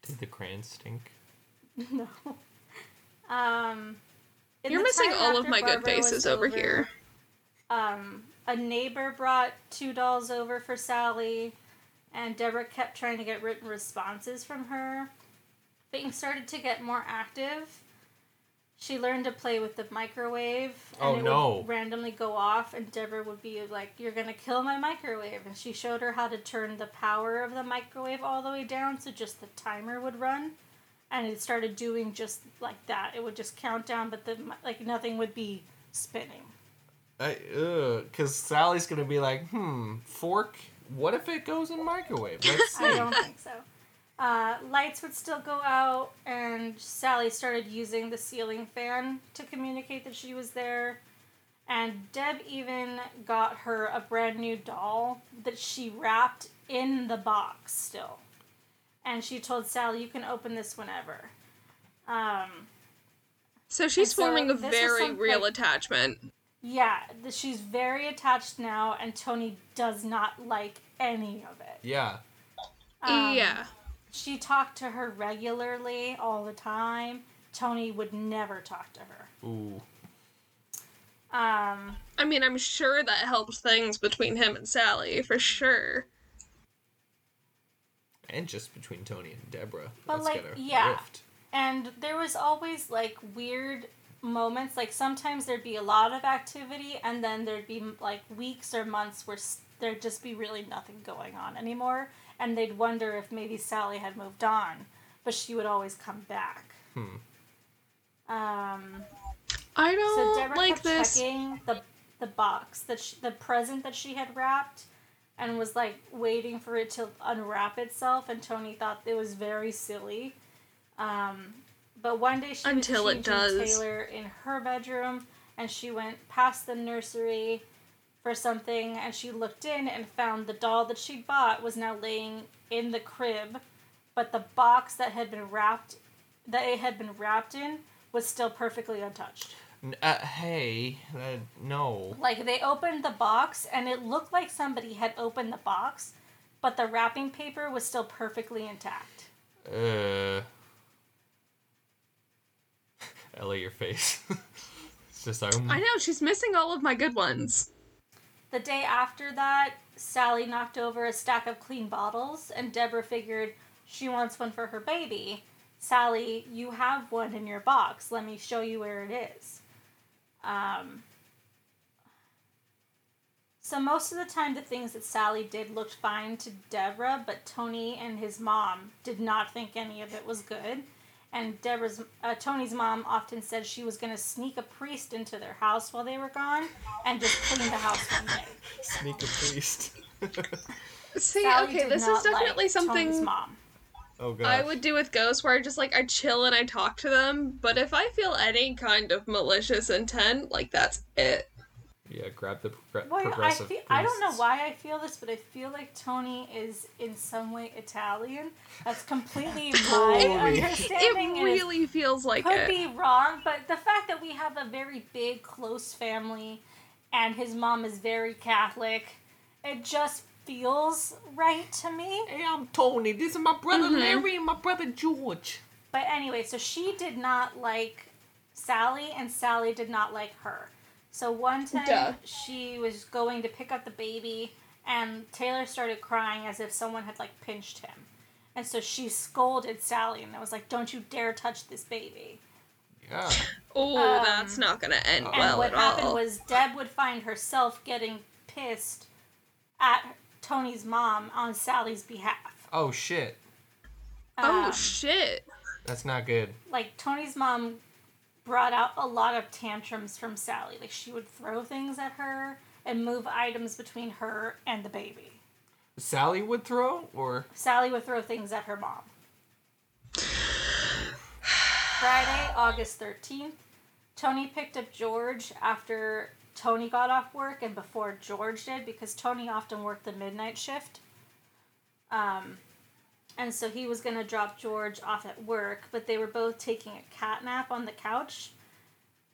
Speaker 4: Did the crayon stink? *laughs*
Speaker 1: no. Um,
Speaker 3: You're missing all of my good
Speaker 1: Barbara was
Speaker 3: faces over here.
Speaker 1: um, a neighbor brought two dolls over for Sallie. and Deborah kept trying to get written responses from her. Things started to get more active. She learned to play with the microwave, and
Speaker 4: Oh,
Speaker 1: it
Speaker 4: no.
Speaker 1: would randomly go off, and Deborah would be like, "You're gonna kill my microwave," and she showed her how to turn the power of the microwave all the way down, so just the timer would run, and it started doing just like that. It would just count down, but the like nothing would be spinning.
Speaker 4: I, because Sallie's gonna be like, hmm, fork. What if it goes in microwave? Let's *laughs* see.
Speaker 1: I don't think so. Uh, lights would still go out, and Sallie started using the ceiling fan to communicate that she was there. And Deb even got her a brand new doll that she wrapped in the box still. And she told Sallie, You can open this whenever. Um,
Speaker 3: So she's
Speaker 1: And so
Speaker 3: forming a very real
Speaker 1: like-
Speaker 3: attachment.
Speaker 1: yeah, she's very attached now, and Tony does not like any of it.
Speaker 4: Yeah.
Speaker 1: Um,
Speaker 3: yeah.
Speaker 1: She talked to her regularly all the time. Tony would never talk to her.
Speaker 4: Ooh.
Speaker 1: Um,
Speaker 3: I mean, I'm sure that helped things between him and Sallie, for sure.
Speaker 4: And just between Tony and Deborah.
Speaker 1: But,
Speaker 4: That's
Speaker 1: like,
Speaker 4: got a
Speaker 1: yeah.
Speaker 4: rift.
Speaker 1: and there was always like weird moments. Like sometimes there'd be a lot of activity, and then there'd be like weeks or months where there'd just be really nothing going on anymore, and they'd wonder if maybe Sallie had moved on, but she would always come back.
Speaker 4: Hmm.
Speaker 1: Um,
Speaker 3: I
Speaker 1: So
Speaker 3: don't
Speaker 1: Deborah
Speaker 3: like
Speaker 1: kept
Speaker 3: this.
Speaker 1: checking the the box that she, the present that she had wrapped, and was like waiting for it to unwrap itself. And Tony thought it was very silly. Um, but one day she
Speaker 3: Until
Speaker 1: was
Speaker 3: it does.
Speaker 1: Taylor in her bedroom, and she went past the nursery for something, and she looked in and found the doll that she'd bought was now laying in the crib, but the box that had been wrapped that it had been wrapped in was still perfectly untouched.
Speaker 4: Uh, hey, uh, no.
Speaker 1: Like they opened the box and it looked like somebody had opened the box, but the wrapping paper was still perfectly intact.
Speaker 4: Uh. *laughs* Ellie, your face. *laughs* it's just like, mm.
Speaker 3: I know, she's missing all of my good ones.
Speaker 1: The day after that, Sallie knocked over a stack of clean bottles, and Deborah figured she wants one for her baby. Sallie, you have one in your box. Let me show you where it is. Um, so most of the time, the things that Sallie did looked fine to Deborah, but Tony and his mom did not think any of it was good. And Deborah's uh, Tony's mom often said she was going to sneak a priest into their house while they were gone and just clean the house one day.
Speaker 4: sneak a priest. *laughs*
Speaker 3: See,
Speaker 1: Sallie
Speaker 3: okay, this is definitely
Speaker 1: like
Speaker 3: something
Speaker 1: Tony's mom.
Speaker 4: oh.
Speaker 3: I would do with ghosts where I just like I chill and I talk to them, but if I feel any kind of malicious intent, like that's it.
Speaker 4: Yeah, grab the progr-
Speaker 1: Well, I,
Speaker 4: progressive.
Speaker 1: feel, I don't know why I feel this, but I feel like Tony is in some way Italian. That's completely *laughs* my
Speaker 4: Totally.
Speaker 3: It
Speaker 1: understanding. and it's-
Speaker 3: really feels like
Speaker 1: could
Speaker 3: it.
Speaker 1: be wrong, but the fact that we have a very big, close family, and his mom is very Catholic, it just feels right to me.
Speaker 4: Hey, I'm Tony. This is my brother
Speaker 3: Mhm.
Speaker 4: Larry and my brother George.
Speaker 1: But anyway, so she did not like Sallie, and Sallie did not like her. So one time
Speaker 3: Duh.
Speaker 1: she was going to pick up the baby, and Taylor started crying as if someone had like pinched him. And so she scolded Sallie and was like, "Don't you dare touch this baby."
Speaker 4: Yeah. *laughs*
Speaker 3: Oh,
Speaker 1: Um,
Speaker 3: that's not gonna end
Speaker 4: and
Speaker 1: And
Speaker 3: well
Speaker 1: what
Speaker 3: at
Speaker 1: happened
Speaker 3: all.
Speaker 1: was Deb would find herself getting pissed at Tony's mom on Sallie's behalf.
Speaker 4: Oh shit.
Speaker 3: oh
Speaker 1: Um,
Speaker 3: shit!
Speaker 4: That's not good.
Speaker 1: like Tony's mom brought out a lot of tantrums from Sallie. Like she would throw things at her and move items between her and the baby.
Speaker 4: Sallie would throw or
Speaker 1: Sallie would throw things at her mom. Friday, August 13th, Tony picked up George after Tony got off work and before George did because Tony often worked the midnight shift. Um, and so he was going to drop George off at work, but they were both taking a cat nap on the couch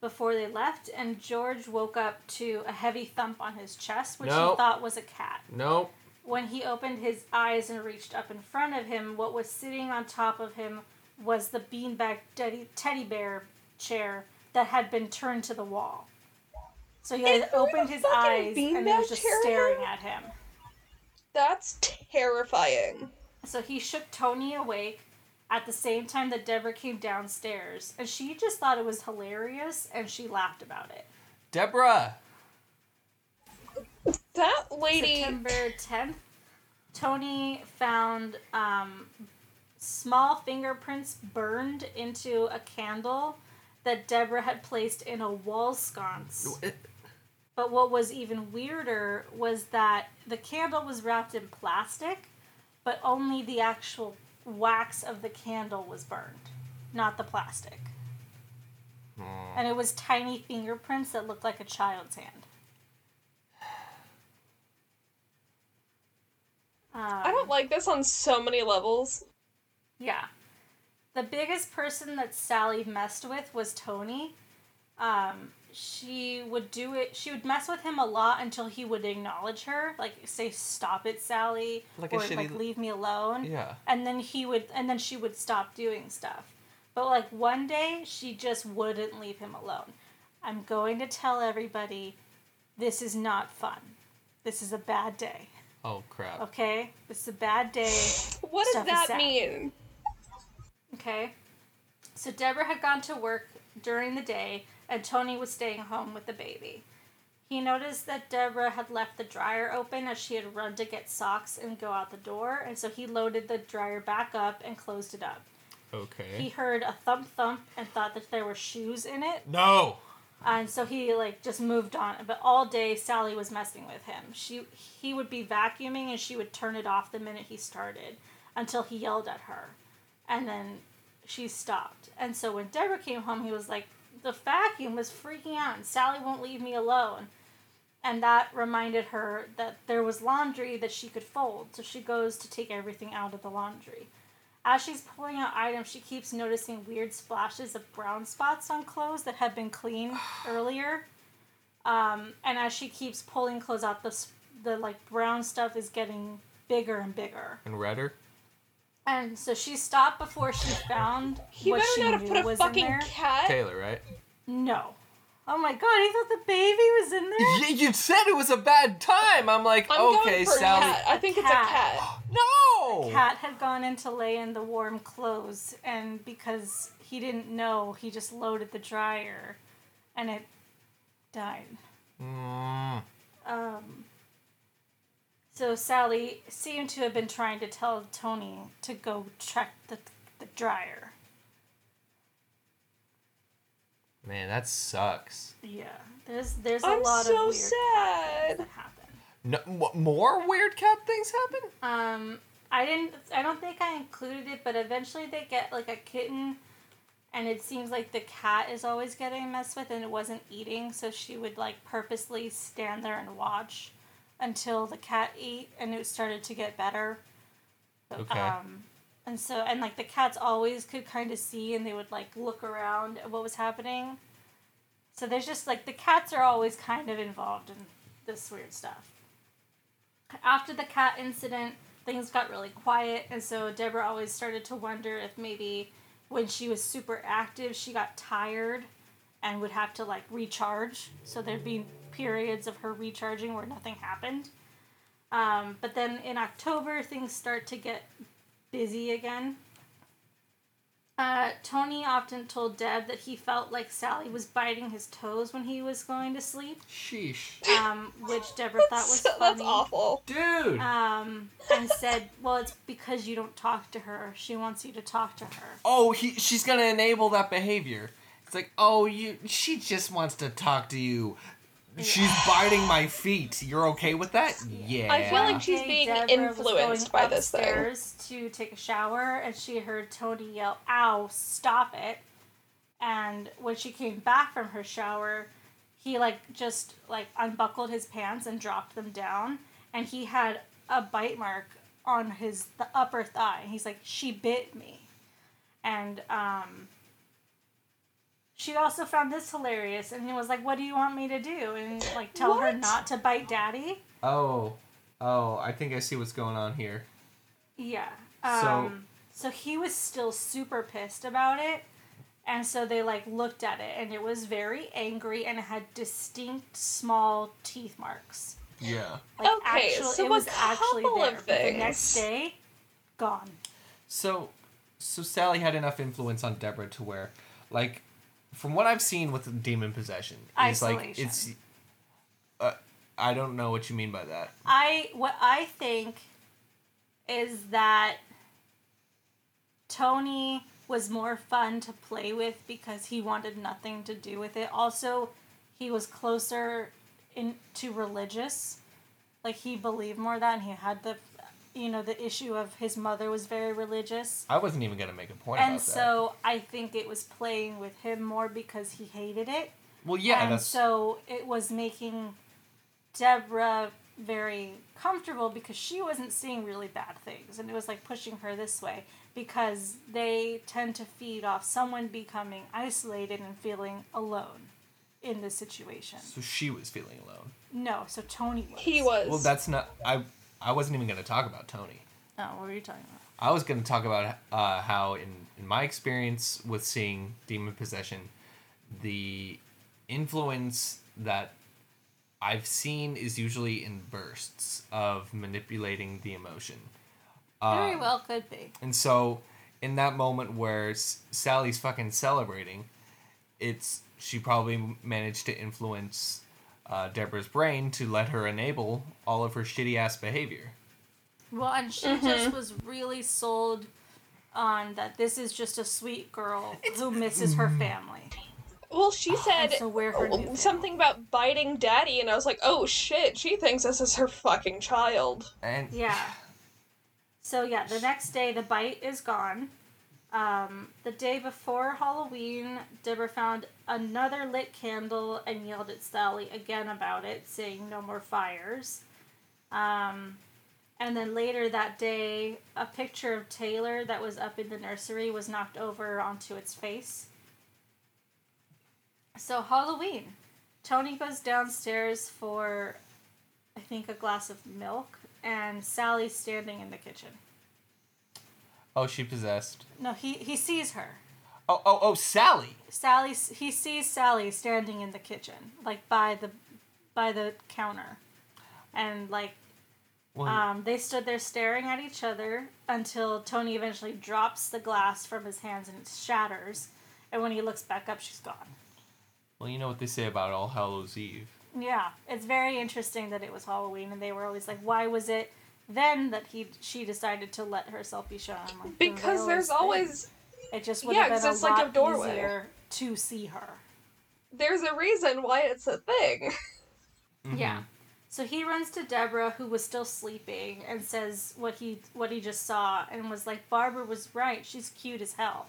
Speaker 1: before they left, and George woke up to a heavy thump on his chest, which
Speaker 4: No.
Speaker 1: he thought was a cat.
Speaker 4: nope.
Speaker 1: When he opened his eyes and reached up in front of him, what was sitting on top of him was the beanbag teddy, teddy bear chair that had been turned to the wall. So he had opened his eyes and it was
Speaker 3: beanbag
Speaker 1: just staring
Speaker 3: there?
Speaker 1: at him.
Speaker 3: That's terrifying.
Speaker 1: So he shook Tony awake at the same time that Deborah came downstairs, and she just thought it was hilarious and she laughed about it.
Speaker 2: Deborah.
Speaker 3: That lady.
Speaker 1: September 10th, Tony found um, small fingerprints burned into a candle that Deborah had placed in a wall sconce. But what was even weirder was that the candle was wrapped in plastic, but only the actual wax of the candle was burned, not the plastic. And it was tiny fingerprints that looked like a child's hand.
Speaker 3: I don't like this on so many levels.
Speaker 1: Yeah. The biggest person that Sallie messed with was Tony. Um, she would do it, she would mess with him a lot until he would acknowledge her, like say, Stop it, Sallie,
Speaker 2: Like a
Speaker 1: or
Speaker 2: shitty-
Speaker 1: like leave me alone.
Speaker 2: Yeah.
Speaker 1: And then he would, and then she would stop doing stuff. But like one day, she just wouldn't leave him alone. I'm going to tell everybody this is not fun. This is a bad day.
Speaker 2: Oh crap.
Speaker 1: Okay? This is a bad day.
Speaker 3: What
Speaker 1: Stuff
Speaker 3: does that mean?
Speaker 1: Okay. So Deborah had gone to work during the day, and Tony was staying home with the baby. He noticed that Deborah had left the dryer open as she had run to get socks and go out the door, and so he loaded the dryer back up and closed it up.
Speaker 2: Okay.
Speaker 1: He heard a thump thump and thought that there were shoes in it,
Speaker 2: No.
Speaker 1: and so he like just moved on. But all day Sallie was messing with him. She he would be vacuuming and she would turn it off the minute he started until he yelled at her. And then she stopped. And so when Deborah came home, he was like, "The vacuum was freaking out and Sallie won't leave me alone." And that reminded her that there was laundry that she could fold. So she goes to take everything out of the laundry. As she's pulling out items, she keeps noticing weird splashes of brown spots on clothes that had been cleaned *sighs* earlier. Um, and as she keeps pulling clothes out, the the like brown stuff is getting bigger and bigger.
Speaker 2: And redder.
Speaker 1: And so she stopped before she found
Speaker 3: He
Speaker 1: what
Speaker 3: better
Speaker 1: she
Speaker 3: know how to
Speaker 1: knew
Speaker 3: put a
Speaker 1: was in
Speaker 3: fucking
Speaker 1: there.
Speaker 3: cat.
Speaker 2: Taylor, right?
Speaker 1: No. Oh my god! I thought the baby was in there.
Speaker 2: Y- you said it was a bad time. I'm like,
Speaker 3: I'm
Speaker 2: okay,
Speaker 3: going for
Speaker 2: Sallie.
Speaker 3: cat. I think it's a
Speaker 1: cat.
Speaker 3: cat. *gasps*
Speaker 2: No.
Speaker 1: Cat had gone in to lay in the warm clothes, and because he didn't know, he just loaded the dryer, and it died.
Speaker 2: Mm.
Speaker 1: Um, so Sallie seemed to have been trying to tell Tony to go check the, the dryer.
Speaker 2: Man, that sucks.
Speaker 1: Yeah, there's there's a
Speaker 3: I'm
Speaker 1: lot
Speaker 3: so
Speaker 1: of weird
Speaker 3: sad.
Speaker 1: that happen.
Speaker 2: No, m- more weird cat things happen.
Speaker 1: Um, I didn't. I don't think I included it, but eventually they get like a kitten, and it seems like the cat is always getting messed with, and it wasn't eating, so she would like purposely stand there and watch until the cat ate, and it started to get better.
Speaker 2: Okay.
Speaker 1: Um, and so and like the cats always could kind of see, and they would like look around at what was happening. So there's just like the cats are always kind of involved in this weird stuff. After the cat incident, things got really quiet, and so Deborah always started to wonder if maybe when she was super active, she got tired and would have to like recharge. So there'd be periods of her recharging where nothing happened. Um, but then in October, things start to get busy again. Uh, Tony often told Deb that he felt like Sallie was biting his toes when he was going to sleep,
Speaker 2: Sheesh.
Speaker 1: um, which Deborah thought was
Speaker 3: So-
Speaker 1: funny.
Speaker 3: that's awful.
Speaker 2: Dude.
Speaker 1: Um, and said, "Well, it's because you don't talk to her. She wants you to talk to her."
Speaker 2: oh, he, she's gonna enable that behavior. It's like, oh, you. She just wants to talk to you. *laughs* She's biting my feet. You're okay with that? Yeah.
Speaker 3: I feel like she's being
Speaker 1: day, Deborah was
Speaker 3: influenced
Speaker 1: going
Speaker 3: by this thing.
Speaker 1: to take a shower, and she heard Tony yell, "Ow! Stop it!" And when she came back from her shower, he like just like unbuckled his pants and dropped them down, and he had a bite mark on his the upper thigh. He's like, "She bit me," and um. She also found this hilarious and he was like, What do you want me to do? And like tell her not to bite daddy.
Speaker 2: Oh. Oh, I think I see what's going on here.
Speaker 1: Yeah.
Speaker 2: So-
Speaker 1: Um, so he was still super pissed about it. And so they like looked at it and it was very angry and it had distinct small teeth marks.
Speaker 2: Yeah.
Speaker 1: Like
Speaker 3: Okay,
Speaker 1: actual,
Speaker 3: so
Speaker 1: it
Speaker 3: a
Speaker 1: was actually
Speaker 3: couple
Speaker 1: there.
Speaker 3: of
Speaker 1: But the next
Speaker 3: things.
Speaker 1: day, gone.
Speaker 2: So, so Sallie had enough influence on Deborah to where, like, from what I've seen with demon possession, it's like
Speaker 1: Isolation.
Speaker 2: it's. Uh, I don't know what you mean by that.
Speaker 1: I what I think is that Tony was more fun to play with because he wanted nothing to do with it. Also, he was closer in to religious. Like he believed more that and he had the you know, the issue of his mother was very religious.
Speaker 2: I wasn't even gonna make a point.
Speaker 1: point And
Speaker 2: about that.
Speaker 1: so I think it was playing with him more because he hated it.
Speaker 2: Well, yeah,
Speaker 1: and
Speaker 2: that's
Speaker 1: so it was making Deborah very comfortable because she wasn't seeing really bad things, and it was like pushing her this way because they tend to feed off someone becoming isolated and feeling alone in this situation.
Speaker 2: so she was feeling alone.
Speaker 1: No, so Tony was.
Speaker 3: He was.
Speaker 2: Well, that's not. I I wasn't even gonna talk about Tony.
Speaker 1: Oh, what were you talking about?
Speaker 2: I was going to talk about uh, how, in, in my experience with seeing demon possession, the influence that I've seen is usually in bursts of manipulating the emotion.
Speaker 1: Very
Speaker 2: Uh,
Speaker 1: well, could be.
Speaker 2: And so, in that moment where S- Sallie's fucking celebrating, it's she probably managed to influence uh, Deborah's brain to let her enable all of her shitty ass behavior.
Speaker 1: Well, and she
Speaker 3: Mm-hmm.
Speaker 1: just was really sold on that this is just a sweet girl who misses her family.
Speaker 3: well, she said
Speaker 1: so her
Speaker 3: oh, something about biting daddy, and I was like, oh shit, she thinks this is her fucking child.
Speaker 2: And
Speaker 1: Yeah. So yeah, the next day the bite is gone. Um, the day before Halloween, Deborah found another lit candle and yelled at Sallie again about it, saying no more fires. Um, and then later that day, a picture of Taylor that was up in the nursery was knocked over onto its face. So Halloween, Tony goes downstairs for, I think, a glass of milk, and Sallie's standing in the kitchen.
Speaker 2: Oh, she possessed.
Speaker 1: No, he he sees her.
Speaker 2: Oh, oh, oh, Sallie.
Speaker 1: Sallie, he sees Sallie standing in the kitchen, like by the, by the counter, and like um, they stood there staring at each other until Tony eventually drops the glass from his hands and it shatters. And when he looks back up, she's gone.
Speaker 2: well, you know what they say about All Hallows Eve.
Speaker 1: Yeah, it's very interesting that it was Halloween, and they were always like, "Why was it then that he she decided to let herself be shown?" I'm like,
Speaker 3: Because there's
Speaker 1: been.
Speaker 3: always
Speaker 1: it just would
Speaker 3: Yeah,
Speaker 1: have
Speaker 3: 'cause
Speaker 1: been a
Speaker 3: it's like a
Speaker 1: lot
Speaker 3: doorway.
Speaker 1: easier to see her."
Speaker 3: there's a reason why it's a thing. *laughs* Mm-hmm.
Speaker 1: Yeah. So he runs to Deborah, who was still sleeping, and says what he what he just saw, and was like, "Barbara was right. She's cute as hell."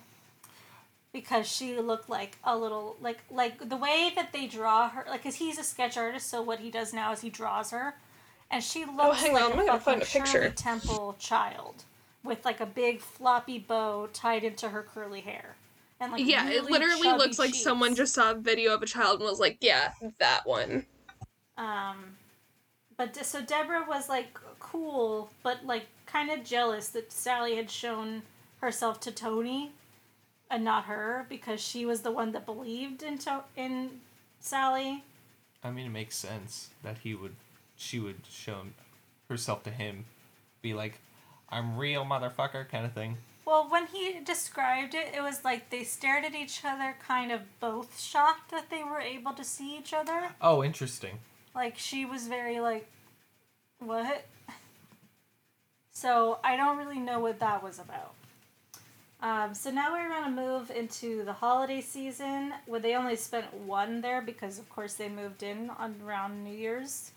Speaker 1: Because she looked like a little like like the way that they draw her, like, cause he's a sketch artist, so what he does now is he draws her, and she looks
Speaker 3: Oh, hang
Speaker 1: like
Speaker 3: on,
Speaker 1: a
Speaker 3: I'm gonna
Speaker 1: fucking
Speaker 3: find a picture.
Speaker 1: Shirley Temple child with like a big floppy bow tied into her curly hair, and like
Speaker 3: yeah, it literally
Speaker 1: chubby
Speaker 3: looks like
Speaker 1: cheeks.
Speaker 3: someone just saw a video of a child and was like, yeah, that one.
Speaker 1: Um, but De- so Deborah was like cool, but like kind of jealous that Sallie had shown herself to Tony, and not her because she was the one that believed in to- in Sallie.
Speaker 2: I mean, it makes sense that he would, she would show herself to him, be like, "I'm real, motherfucker," kind of thing.
Speaker 1: Well, when he described it, it was like they stared at each other, kind of both shocked that they were able to see each other.
Speaker 2: Oh, interesting.
Speaker 1: Like she was very like, what? So I don't really know what that was about. Um, so now we're gonna move into the holiday season, where they only spent one there because, of course, they moved in on around New Year's.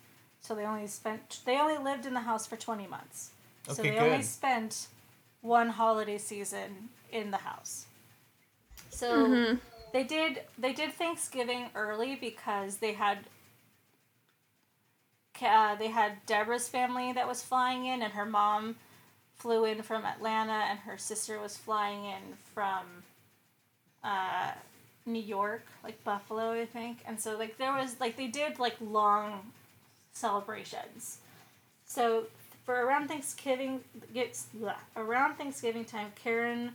Speaker 1: So they only spent they only lived in the house for twenty months. Okay, so
Speaker 2: Okay,
Speaker 1: they only spent one holiday season in the house. So they did they did Thanksgiving early because they had uh, they had Deborah's family that was flying in, and her mom flew in from Atlanta, and her sister was flying in from uh, New York, like Buffalo, I think. And so like there was like they did like long celebrations. So for around Thanksgiving gets around Thanksgiving time, Karen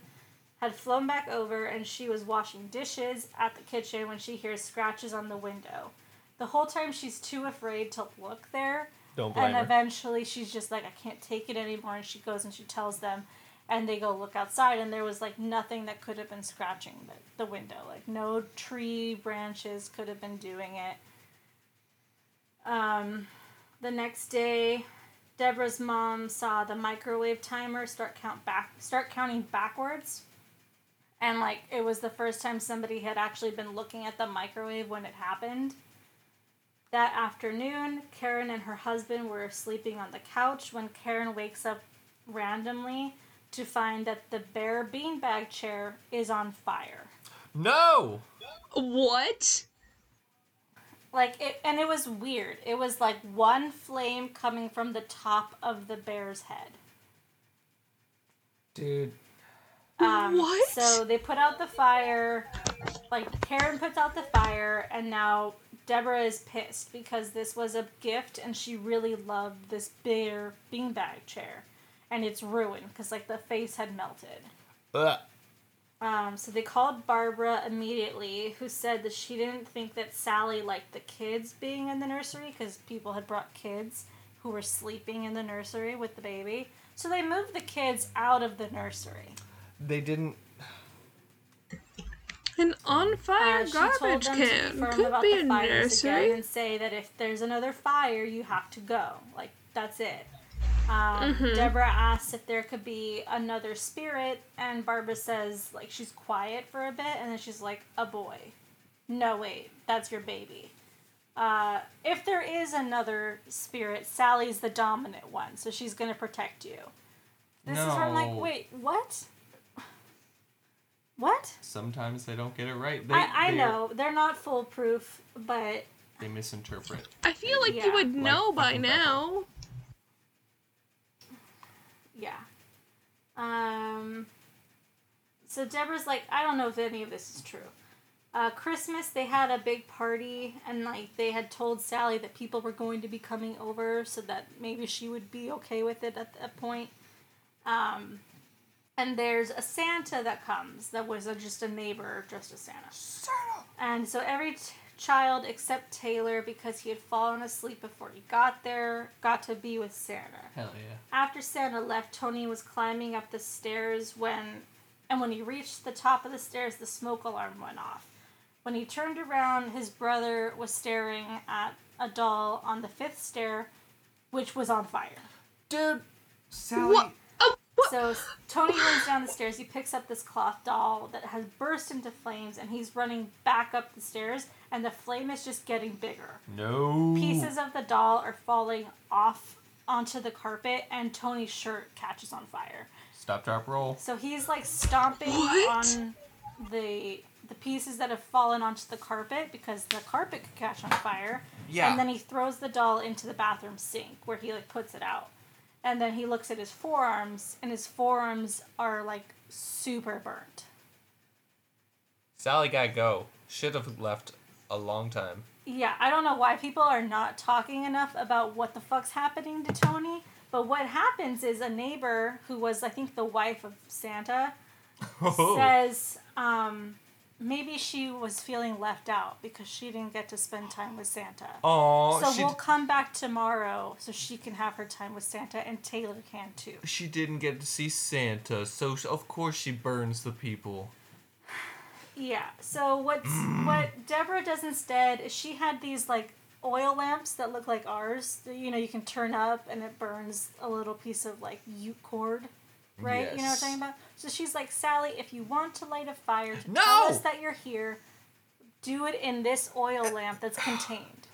Speaker 1: had flown back over and she was washing dishes at the kitchen when she hears scratches on the window. The whole time she's too afraid to look there,
Speaker 4: Don't blame
Speaker 1: and eventually she's just like, I can't take it anymore. And she goes and she tells them, and they go look outside, and there was like nothing that could have been scratching the, the window. Like no tree branches could have been doing it. Um, the next day, Deborah's mom saw the microwave timer start count back start counting backwards. And like it was the first time somebody had actually been looking at the microwave when it happened. That afternoon, Karen and her husband were sleeping on the couch when Karen wakes up randomly to find that the bare beanbag chair is on fire.
Speaker 4: no.
Speaker 3: What?
Speaker 1: Like it and it was weird. It was like one flame coming from the top of the bear's head.
Speaker 4: Dude.
Speaker 1: Um,
Speaker 3: What?
Speaker 1: So they put out the fire. Like Karen puts out the fire, and now Deborah is pissed because this was a gift, and she really loved this bear beanbag chair, and it's ruined because like the face had melted.
Speaker 4: Ugh.
Speaker 1: Um, so they called Barbara immediately, who said that she didn't think that Sallie liked the kids being in the nursery because people had brought kids who were sleeping in the nursery with the baby. So they moved the kids out of the nursery.
Speaker 4: They didn't.
Speaker 3: An on fire
Speaker 1: Uh,
Speaker 3: garbage
Speaker 1: them to be
Speaker 3: can could be a
Speaker 1: fires again
Speaker 3: nursery.
Speaker 1: and say that if there's another fire, you have to go. Like that's it. Um,
Speaker 3: Mm-hmm.
Speaker 1: Deborah asks if there could be another spirit, and Barbara says like she's quiet for a bit, and then she's like, "A boy." No, wait, that's your baby. Uh, if there is another spirit, Sallie's the dominant one, so she's gonna protect you. This is where I'm like, wait, what? *laughs* What?
Speaker 2: Sometimes they don't get it right. They,
Speaker 1: I, I
Speaker 2: they-
Speaker 1: know they're not foolproof, but
Speaker 2: They misinterpret.
Speaker 3: I feel like
Speaker 1: Yeah.
Speaker 3: you would
Speaker 2: Like
Speaker 3: know by
Speaker 2: now. Pepper.
Speaker 1: Yeah. Um. So Deborah's like, I don't know if any of this is true. Uh, Christmas, they had a big party, and like they had told Sallie that people were going to be coming over, so that maybe she would be okay with it at that point. Um, and there's a Santa that comes that was a, just a neighbor dressed as Santa. And so every t- child except Taylor, because he had fallen asleep before he got there, got to be with Santa.
Speaker 2: Hell yeah.
Speaker 1: After Santa left, Tony was climbing up the stairs when, and when he reached the top of the stairs, the smoke alarm went off. When he turned around, his brother was staring at a doll on the fifth stair, which was on fire.
Speaker 2: Dude, Sallie.
Speaker 3: What? What?
Speaker 1: So Tony runs down the stairs. He picks up this cloth doll that has burst into flames, and he's running back up the stairs, and the flame is just getting bigger.
Speaker 2: No.
Speaker 1: Pieces of the doll are falling off onto the carpet, and Tony's shirt catches on fire.
Speaker 2: Stop, drop, roll.
Speaker 1: So he's like stomping
Speaker 3: What?
Speaker 1: on the the pieces that have fallen onto the carpet because the carpet could catch on fire.
Speaker 2: Yeah.
Speaker 1: And then he throws the doll into the bathroom sink where he like puts it out. And then he looks at his forearms and his forearms are like super burnt.
Speaker 4: Sallie gotta go. Should have left a long time.
Speaker 1: Yeah, I don't know why people are not talking enough about what the fuck's happening to Tony. But what happens is a neighbor who was, I think, the wife of Santa *laughs* says um, maybe she was feeling left out because she didn't get to spend time with Santa.
Speaker 2: Oh,
Speaker 1: so we'll come back tomorrow so she can have her time with Santa and Taylor can too.
Speaker 2: she didn't get to see Santa, so of course she burns the people.
Speaker 1: Yeah. So what's mm. what Deborah does instead is she had these like oil lamps that look like ours. that, You know, you can turn up and it burns a little piece of like ute cord. Right? You know what I'm talking about? So she's like, Sallie, if you want to light a fire to
Speaker 2: No!
Speaker 1: tell us that you're here, do it in this oil lamp that's *sighs* contained.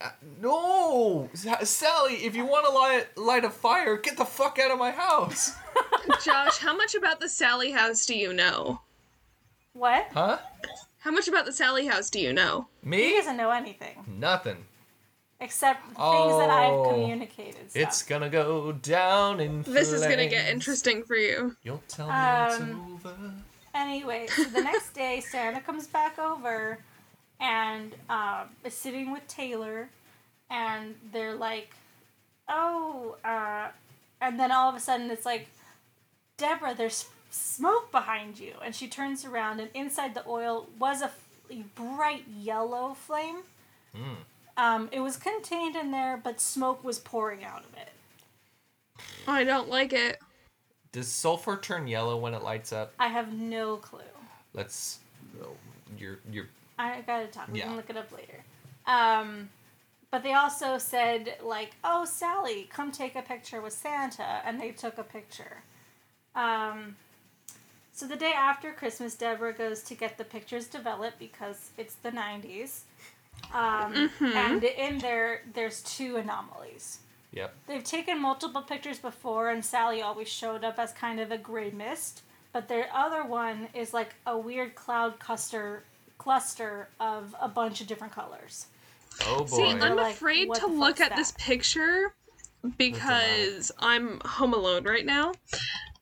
Speaker 2: Uh, no, Sallie, if you want to light light a fire, get the fuck out of my house. *laughs*
Speaker 3: Josh, how much about the Sallie house do you know?
Speaker 1: What?
Speaker 4: Huh?
Speaker 3: How much about the Sallie house do you know?
Speaker 4: Me?
Speaker 1: He doesn't know anything
Speaker 4: Nothing.
Speaker 1: Except things that I've
Speaker 4: Oh,
Speaker 1: communicated. Stuff.
Speaker 4: It's gonna go down in
Speaker 3: This is gonna get interesting for you.
Speaker 4: You'll tell me
Speaker 1: Um,
Speaker 4: it's over.
Speaker 1: Anyway, so the next *laughs* day, Santa comes back over and um, is sitting with Taylor, and they're like, oh, uh, and then all of a sudden it's like, Deborah, there's smoke behind you. And she turns around, and inside the oil was a f- bright yellow flame. Um, it was contained in there, but smoke was pouring out of it.
Speaker 3: I don't like it.
Speaker 4: Does sulfur turn yellow when it lights up?
Speaker 1: I have no clue.
Speaker 4: Let's. oh, You're you're.
Speaker 1: I gotta talk. We
Speaker 4: Yeah.
Speaker 1: can look it up later. Um, but they also said like, "Oh, Sallie, come take a picture with Santa," and they took a picture. Um, so the day after Christmas, Deborah goes to get the pictures developed because it's the '90s. Um, And in there, there's two anomalies.
Speaker 4: Yep.
Speaker 1: They've taken multiple pictures before, and Sallie always showed up as kind of a gray mist. But their other one is like a weird cloud cluster cluster of a bunch of different colors.
Speaker 4: Oh boy.
Speaker 3: See, I'm
Speaker 1: Like,
Speaker 3: afraid
Speaker 1: what
Speaker 3: to look
Speaker 1: fuck's
Speaker 3: at this picture because I'm home alone right now.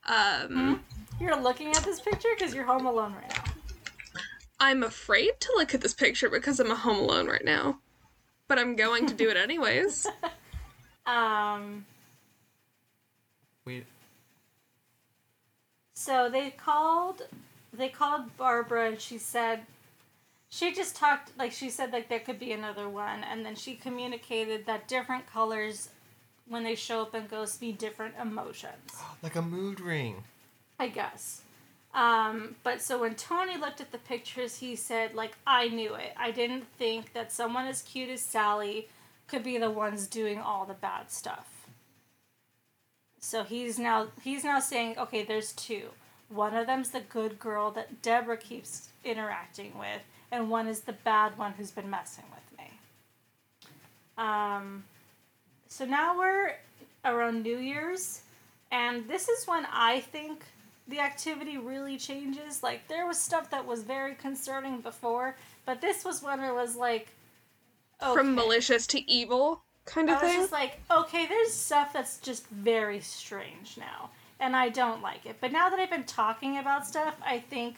Speaker 3: Um,
Speaker 1: You're looking at this picture because you're home alone right now.
Speaker 3: I'm afraid to look at this picture because I'm a home alone right now. But I'm going to do it anyways. *laughs*
Speaker 1: Um,
Speaker 4: we.
Speaker 1: so they called, they called Barbara, and she said, she just talked like she said like there could be another one, and then she communicated that different colors, when they show up in ghosts, mean different emotions. *gasps*
Speaker 4: Like a mood ring.
Speaker 1: I guess. Um, but so when Tony looked at the pictures, he said, like, I knew it. I didn't think that someone as cute as Sallie could be the ones doing all the bad stuff. So he's now he's now saying, okay, there's two. One of them's the good girl that Deborah keeps interacting with, and one is the bad one who's been messing with me. Um, so now we're around New Year's, and this is when I think the activity really changes. Like there was stuff that was very concerning before, but this was when it was like okay.
Speaker 3: From malicious to evil kind of thing.
Speaker 1: I was just like, okay, there's stuff that's just very strange now, and I don't like it. But now that I've been talking about stuff, I think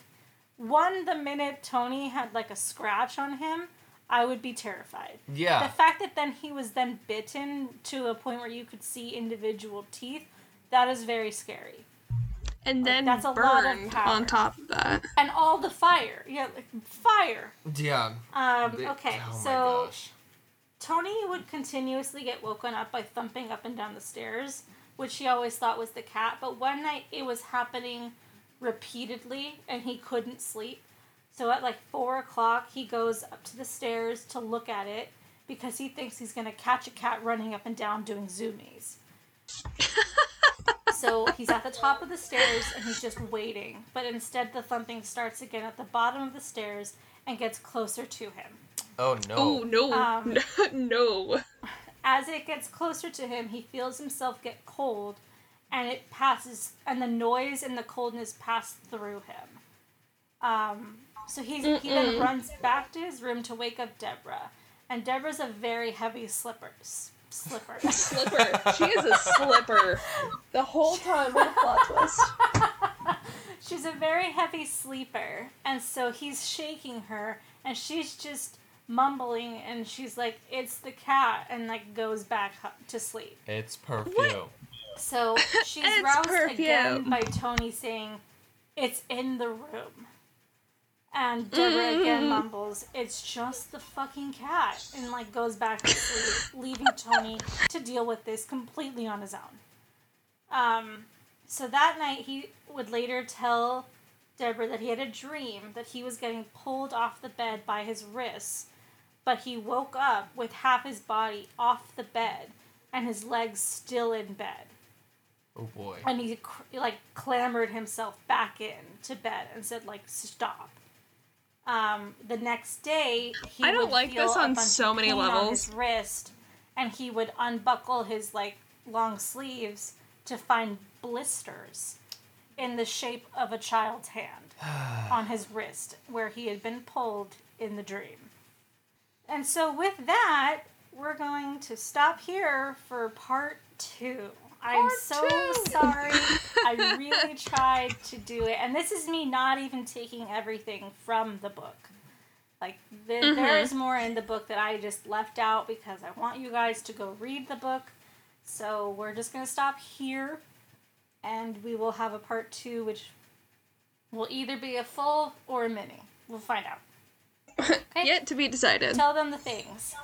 Speaker 1: one the minute Tony had like a scratch on him, I would be terrified.
Speaker 4: Yeah.
Speaker 1: The fact that then he was then bitten to a point where you could see individual teeth, that is very scary.
Speaker 3: And then
Speaker 1: that's a lot of
Speaker 3: burned
Speaker 1: power.
Speaker 3: on top of that.
Speaker 1: And all the fire, yeah, like fire.
Speaker 4: Yeah.
Speaker 1: Um,
Speaker 4: They-
Speaker 1: okay,
Speaker 4: oh my
Speaker 1: so
Speaker 4: gosh.
Speaker 1: Tony would continuously get woken up by thumping up and down the stairs, which he always thought was the cat. But one night it was happening repeatedly and he couldn't sleep. So at like four o'clock, he goes up to the stairs to look at it because he thinks he's going to catch a cat running up and down doing zoomies. *laughs* so he's at the top of the stairs and he's just waiting. But instead, the thumping starts again at the bottom of the stairs and gets closer to him.
Speaker 4: Oh no.
Speaker 3: Oh no,
Speaker 1: Um, *laughs*
Speaker 3: no.
Speaker 1: as it gets closer to him, he feels himself get cold, and it passes, and the noise and the coldness pass through him. Um, so he's, he then runs back to his room to wake up Deborah, and Deborah's a very heavy slipper. S- Slipper. *laughs*
Speaker 3: Slipper. She is a slipper. The whole time. What a plot twist. *laughs*
Speaker 1: she's a very heavy sleeper, and so he's shaking her, and she's just mumbling, and she's like, "It's the cat," and like goes back to sleep.
Speaker 4: It's perfume.
Speaker 1: So *laughs* she's roused
Speaker 3: perfume.
Speaker 1: again by Tony saying, "It's in the room," and mm-hmm, Deborah mm-hmm, again mm-hmm. mumbles, "It's just the fucking cat," and like goes back to sleep, leaving Tony to deal with this completely on his own. Um, so that night he would later tell Deborah that he had a dream that he was getting pulled off the bed by his wrists, but he woke up with half his body off the bed and his legs still in bed.
Speaker 4: Oh boy.
Speaker 1: and he like clambered himself back in to bed and said like stop um, the next day he
Speaker 3: I don't
Speaker 1: would
Speaker 3: like
Speaker 1: feel
Speaker 3: this on so many levels.
Speaker 1: his wrist and he would unbuckle his like long sleeves to find blisters in the shape of a child's hand *sighs* on his wrist where he had been pulled in the dream and so with that we're going to stop here for part two i'm so
Speaker 3: two.
Speaker 1: sorry i *laughs* really tried to do it and this is me not even taking everything from the book like th-
Speaker 3: Mm-hmm.
Speaker 1: there is more in the book that i just left out because i want you guys to go read the book so we're just going to stop here and we will have a part two which will either be a full or a mini we'll find out *laughs* Okay.
Speaker 3: Yet to be decided.
Speaker 1: tell them the things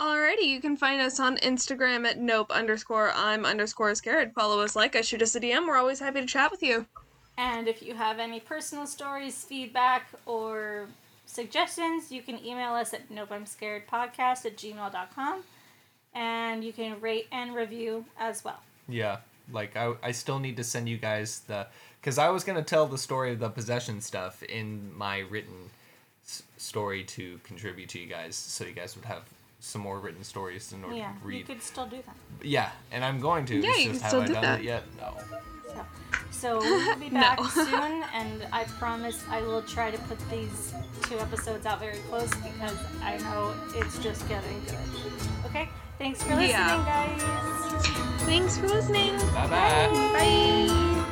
Speaker 3: Alrighty, you can find us on Instagram at nope underscore I'm underscore scared. Follow us, like us, shoot us a DM. We're always happy to chat with you.
Speaker 1: And if you have any personal stories, feedback, or suggestions, you can email us at nopeimscaredpodcast at gmail.com. And you can rate and review as well.
Speaker 2: Yeah, like I, I still need to send you guys the because I was gonna tell the story of the possession stuff in my written s- story to contribute to you guys, so you guys would have some more written stories in order
Speaker 1: Yeah,
Speaker 2: to
Speaker 1: you could still do that.
Speaker 2: Yeah, and I'm going to.
Speaker 3: Yeah,
Speaker 2: it's
Speaker 3: you
Speaker 2: just
Speaker 3: can still
Speaker 2: I
Speaker 3: do
Speaker 2: done
Speaker 3: that.
Speaker 2: it yet? No.
Speaker 1: So, so *laughs* we'll be back
Speaker 3: No. *laughs*
Speaker 1: soon, and I promise I will try to put these two episodes out very close because I know it's just getting good. Okay, thanks for listening,
Speaker 3: Yeah.
Speaker 1: guys.
Speaker 3: Thanks for listening.
Speaker 2: Bye bye.
Speaker 3: Bye.